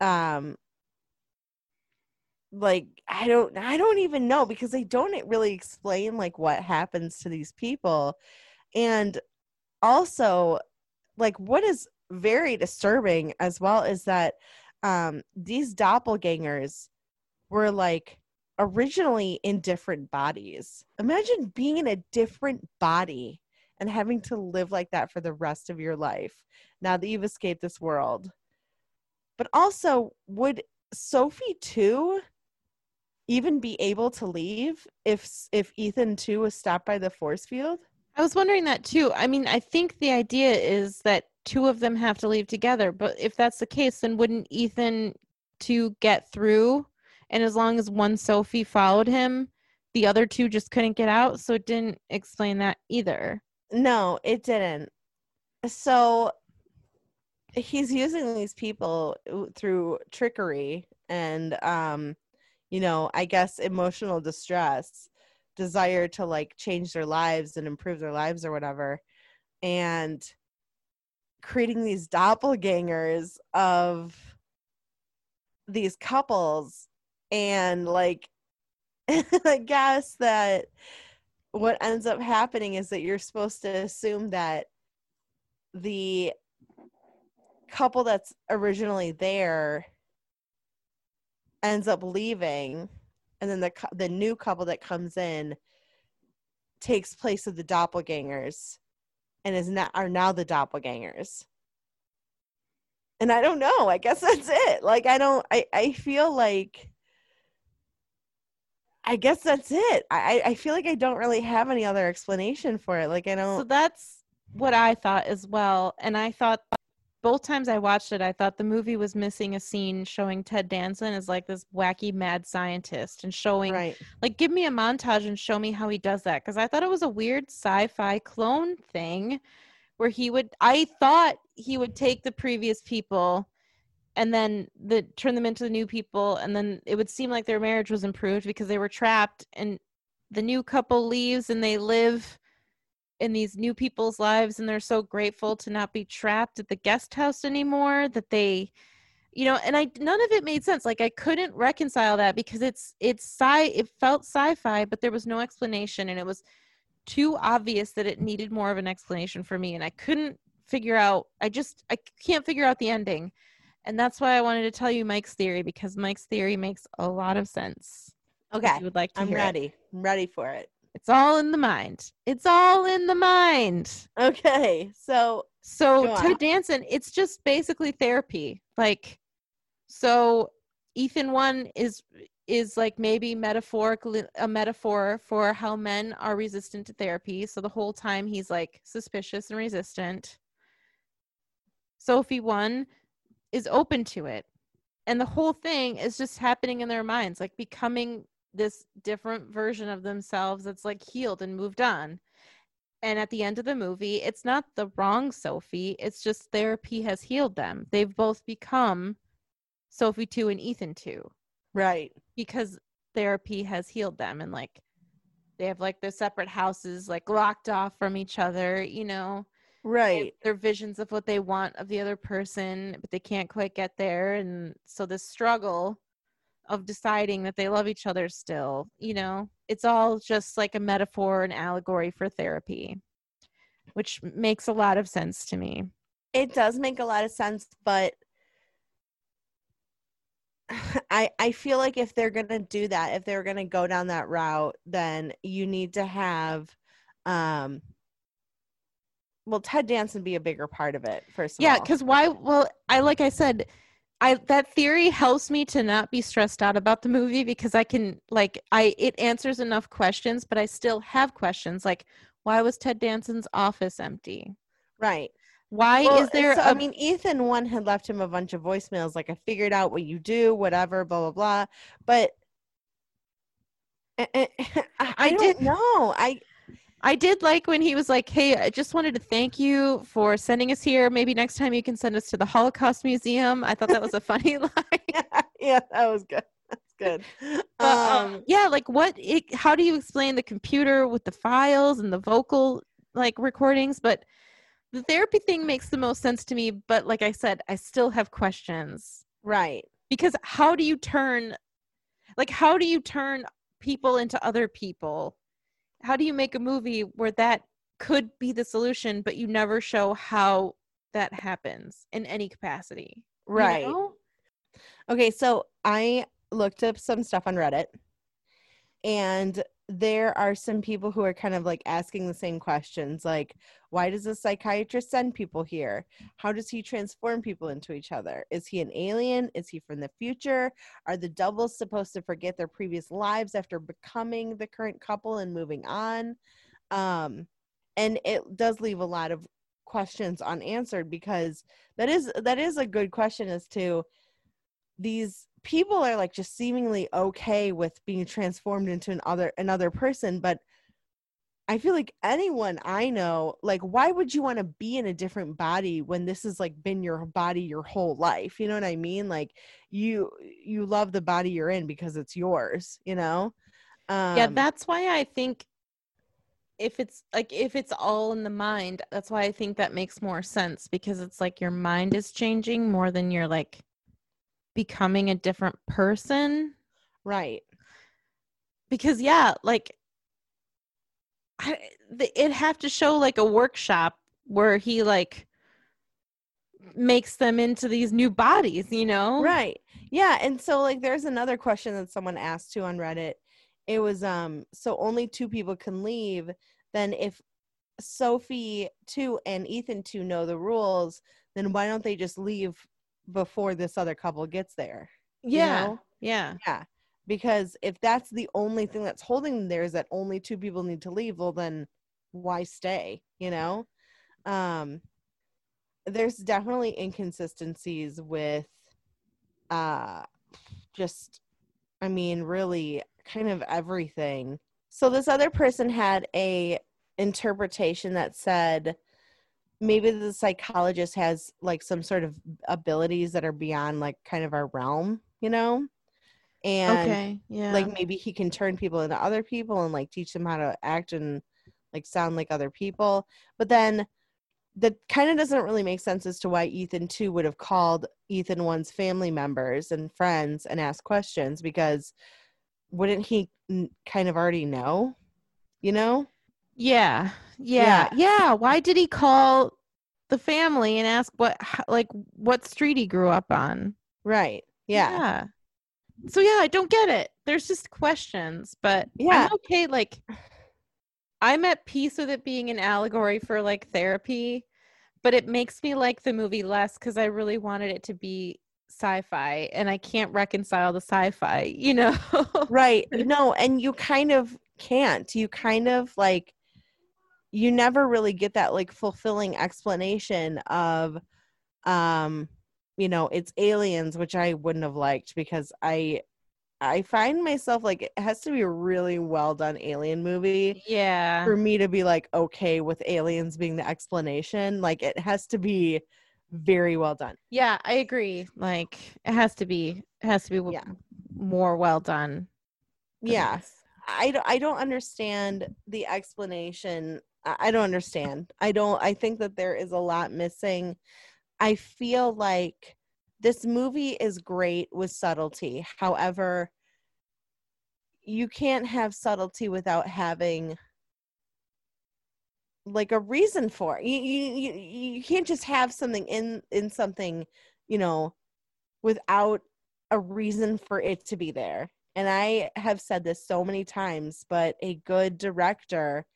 um like I don't I don't even know because they don't really explain like what happens to these people. And also like what is very disturbing as well is that um these doppelgangers were like originally in different bodies imagine being in a different body and having to live like that for the rest of your life now that you've escaped this world but also would sophie two even be able to leave if if ethan two was stopped by the force field I was wondering that too. I mean, I think the idea is that two of them have to leave together, but if that's the case, then wouldn't Ethan two get through? And as long as one Sophie followed him, the other two just couldn't get out. So it didn't explain that either. No, it didn't. So he's using these people through trickery and um you know, I guess emotional distress desire to like change their lives and improve their lives or whatever and creating these doppelgangers of these couples and like i guess that what ends up happening is that you're supposed to assume that the couple that's originally there ends up leaving and then the the new couple that comes in takes place of the doppelgangers and is not are now the doppelgangers. And i don't know i guess that's it. Like i don't i i feel like i guess that's it i i feel like i don't really have any other explanation for it like i don't So that's what I thought as well. And I thought both times I watched it, I thought the movie was missing a scene showing Ted Danson as like this wacky mad scientist and showing right like give me a montage and show me how he does that because I thought it was a weird sci-fi clone thing where he would I thought he would take the previous people and then the turn them into the new people and then it would seem like their marriage was improved because they were trapped and the new couple leaves and they live in these new people's lives and they're so grateful to not be trapped at the guest house anymore that they you know and i none of it made sense. Like i couldn't reconcile that because it's it's sci it felt sci-fi but there was no explanation and it was too obvious that it needed more of an explanation for me and i couldn't figure out i just i can't figure out the ending and that's why i wanted to tell you mike's theory because mike's theory makes a lot of sense okay you would like to i'm hear it. ready i'm ready for it it's all in the mind it's all in the mind okay so So Ted on. Danson, it's just basically therapy. Like, so Ethan one is is like maybe metaphorically a metaphor for how men are resistant to therapy. So the whole time he's like suspicious and resistant. Sophie one is open to it. And the whole thing is just happening in their minds, like becoming this different version of themselves that's like healed and moved on. And at the end of the movie it's not the wrong sophie it's just therapy has healed them. They've both become sophie 2 and ethan 2 right. Because therapy has healed them and like they have like their separate houses like locked off from each other you know right. their visions of what they want of the other person but they can't quite get there and so this struggle of deciding that they love each other still you know it's all just like a metaphor an allegory for therapy which makes a lot of sense to me. It does make a lot of sense but i i feel like if they're gonna do that if they're gonna go down that route then you need to have um well ted danson be a bigger part of it first of yeah because why well i like i said i that theory helps me to not be stressed out about the movie because i can like i it answers enough questions but i still have questions like why was ted danson's office empty right why Well, is there so, a I mean, Ethan one had left him a bunch of voicemails, like I figured out what you do, whatever, blah blah blah. But I, eh, I, eh, I I don't know. I I did like when he was like, "Hey, I just wanted to thank you for sending us here. Maybe next time you can send us to the Holocaust Museum." I thought that was a funny line. yeah, that was good. That's good. But, um, Um, yeah, like what? It, how do you explain the computer with the files and the vocal like recordings? But the therapy thing makes the most sense to me. But like I said, I still have questions right. because how do you turn, like, how do you turn people into other people? How do you make a movie where that could be the solution, but you never show how that happens in any capacity? you Right. know? Okay, so I looked up some stuff on Reddit and there are some people who are kind of like asking the same questions like why does a psychiatrist send people here? How does he transform people into each other? Is he an alien? Is he from the future? Are the doubles supposed to forget their previous lives after becoming the current couple and moving on? Um and it does leave a lot of questions unanswered because that is that is a good question as to these people are like just seemingly okay with being transformed into another another person but i feel like anyone i know like why would you want to be in a different body when this has like been your body your whole life? You know what i mean? Like you you love the body you're in because it's yours you know? Um, yeah, that's why I think if it's like if it's all in the mind, that's why I think that makes more sense because it's like your mind is changing more than you're like becoming a different person. right. Because yeah, like I, the, it'd have to show like a workshop where he like makes them into these new bodies, you know? Right. Yeah, and so like there's another question that someone asked too on Reddit. It was um so only two people can leave, then if Sophie two and Ethan two know the rules, then why don't they just leave before this other couple gets there? you Yeah. know? Yeah. Yeah. Because if that's the only thing that's holding them there is that only two people need to leave, well then why stay, you know? Um there's definitely inconsistencies with uh just I mean really kind of everything. So this other person had a interpretation that said maybe the psychologist has like some sort of abilities that are beyond like kind of our realm, you know? And okay. Yeah. like maybe he can turn people into other people and like teach them how to act and like sound like other people but then that kind of doesn't really make sense as to why ethan two would have called ethan one's family members and friends and asked questions because wouldn't he n- kind of already know you know Yeah, yeah, yeah. Why did he call the family and ask what, like, what street he grew up on? right yeah So yeah, I don't get it. There's just questions, but Yeah. I'm okay. Like, I'm at peace with it being an allegory for like therapy, but it makes me like the movie less because I really wanted it to be sci-fi, and I can't reconcile the sci-fi. You know? right no and you kind of can't you kind of like you never really get that like fulfilling explanation of um you know it's aliens which i wouldn't have liked because i i find myself like it has to be a really well done alien movie yeah. for me to be like okay with aliens being the explanation like it has to be very well done Yeah, I agree. Like it has to be it has to be w- Yeah. more well done. yes yeah. I I don't understand the explanation. I don't understand. I don't I think that there is a lot missing. I feel like this movie is great with subtlety. However, you can't have subtlety without having like a reason for it. You you you can't just have something in in something, you know, without a reason for it to be there. And I have said this so many times, but a good director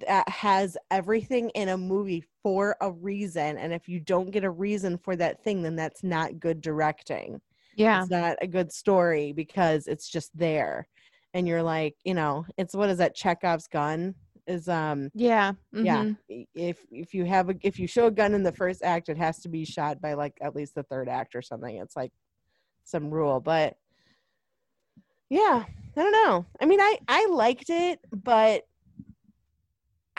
that has everything in a movie for a reason. And if you don't get a reason for that thing, then that's not good directing. Yeah. It's not a good story because it's just there. And you're like, you know, it's what is that Chekhov's gun? Is um Yeah. yeah mhm. i- if if you have a if you show a gun in the first act it has to be shot by like at least the third act or something it's like some rule but yeah i don't know i mean i i liked it but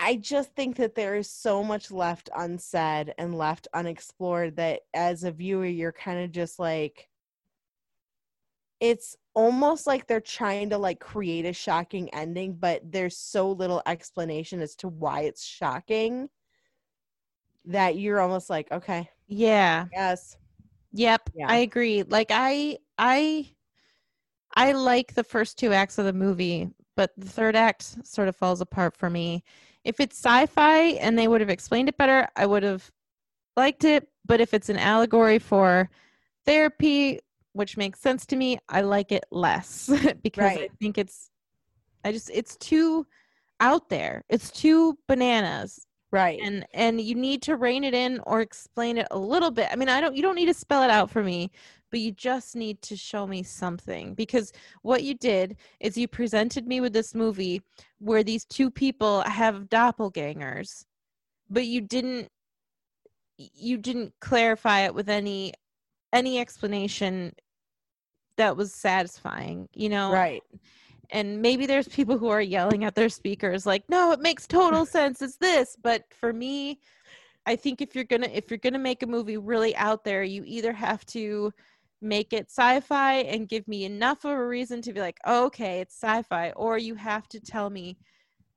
i just think that there is so much left unsaid and left unexplored that as a viewer you're kind of just like it's almost like they're trying to like create a shocking ending but there's so little explanation as to why it's shocking that you're almost like okay Yeah. yes Yep. Yeah. I agree. Like I I I like the first two acts of the movie, but the third act sort of falls apart for me. If it's sci-fi and they would have explained it better, I would have liked it, but if it's an allegory for therapy, which makes sense to me, I like it less because I think it's I just it's too out there. It's too bananas right. And and you need to rein it in or explain it a little bit. I mean i don't you don't need to spell it out for me but you just need to show me something because what you did is you presented me with this movie where these two people have doppelgangers but you didn't you didn't clarify it with any any explanation that was satisfying you know? Right and maybe there's people who are yelling at their speakers like no it makes total sense it's this but for me i think if you're gonna if you're gonna make a movie really out there you either have to make it sci-fi and give me enough of a reason to be like, okay, it's sci-fi, or you have to tell me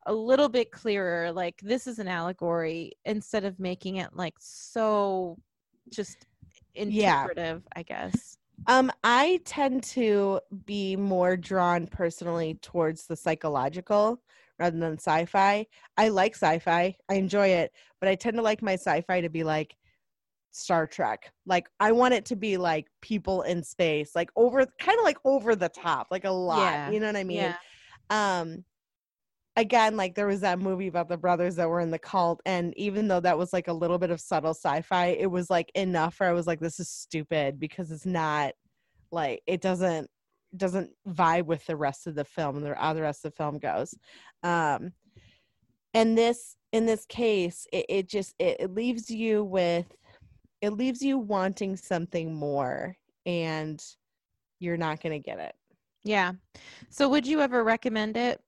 a little bit clearer, like this is an allegory, instead of making it like so just interpretive, yeah. I guess. Um, I tend to be more drawn personally towards the psychological rather than sci-fi. I like sci-fi. I enjoy it, but I tend to like my sci-fi to be like Star Trek. Like I want it to be like people in space, like over kind of like over the top, like a lot. Yeah. You know what I mean? Yeah. Um again, like there was that movie about the brothers that were in the cult, and even though that was like a little bit of subtle sci-fi, it was like enough where I was like, this is stupid because it's not like it doesn't doesn't vibe with the rest of the film and the, how the rest of the film goes. Um and this in this case, it, it just it, it leaves you with it leaves you wanting something more and you're not going to get it. Yeah. So would you ever recommend it?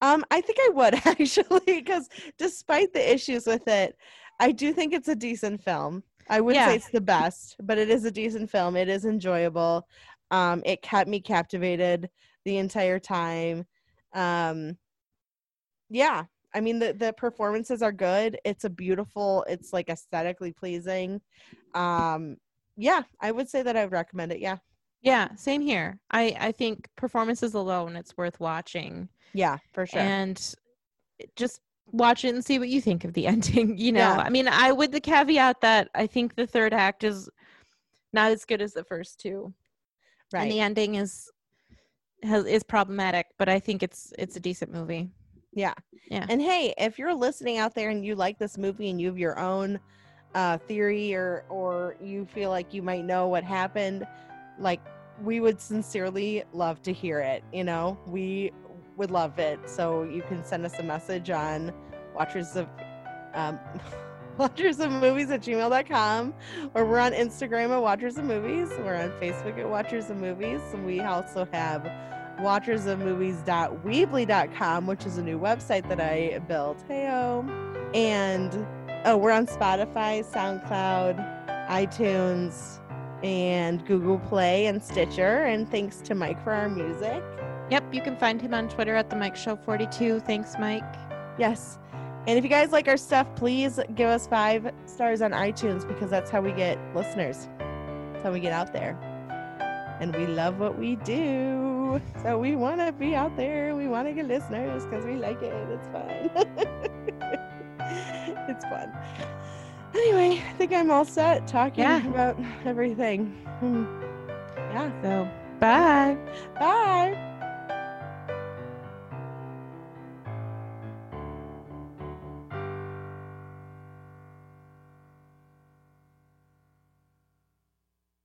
Um I think I would actually because despite the issues with it, I do think it's a decent film. I wouldn't yeah. say it's the best, but it is a decent film. It is enjoyable. Um it kept me captivated the entire time. Um yeah, I mean the the performances are good. It's a beautiful, it's like aesthetically pleasing. Um yeah, I would say that I would recommend it. Yeah. Yeah, same here. I I think performances alone it's worth watching. Yeah, for sure. And just watch it and see what you think of the ending, you know. Yeah. I mean, I with the caveat that I think the third act is not as good as the first two. Right. And the ending is has is problematic, but I think it's it's a decent movie. Yeah. Yeah. And hey, if you're listening out there and you like this movie and you have your own uh, theory or or you feel like you might know what happened, like we would sincerely love to hear it. You know, we would love it. So you can send us a message on watchers of um, watchers of movies at gmail.com or we're on Instagram at watchers of movies. We're on Facebook at watchers of movies. And we also have watchersofmovies.weebly.com, which is a new website that I built. Heyo. And oh, we're on Spotify, SoundCloud, iTunes, and Google Play and Stitcher. And thanks to Mike for our music. Yep, you can find him on Twitter at the Mike Show 42. Thanks, Mike. Yes. And if you guys like our stuff, please give us five stars on iTunes because that's how we get listeners. That's how we get out there. And we love what we do. So we want to be out there. We want to get listeners because we like it. It's fun. it's fun. Anyway, I think I'm all set talking yeah. about everything. Hmm. Yeah. So bye. Bye.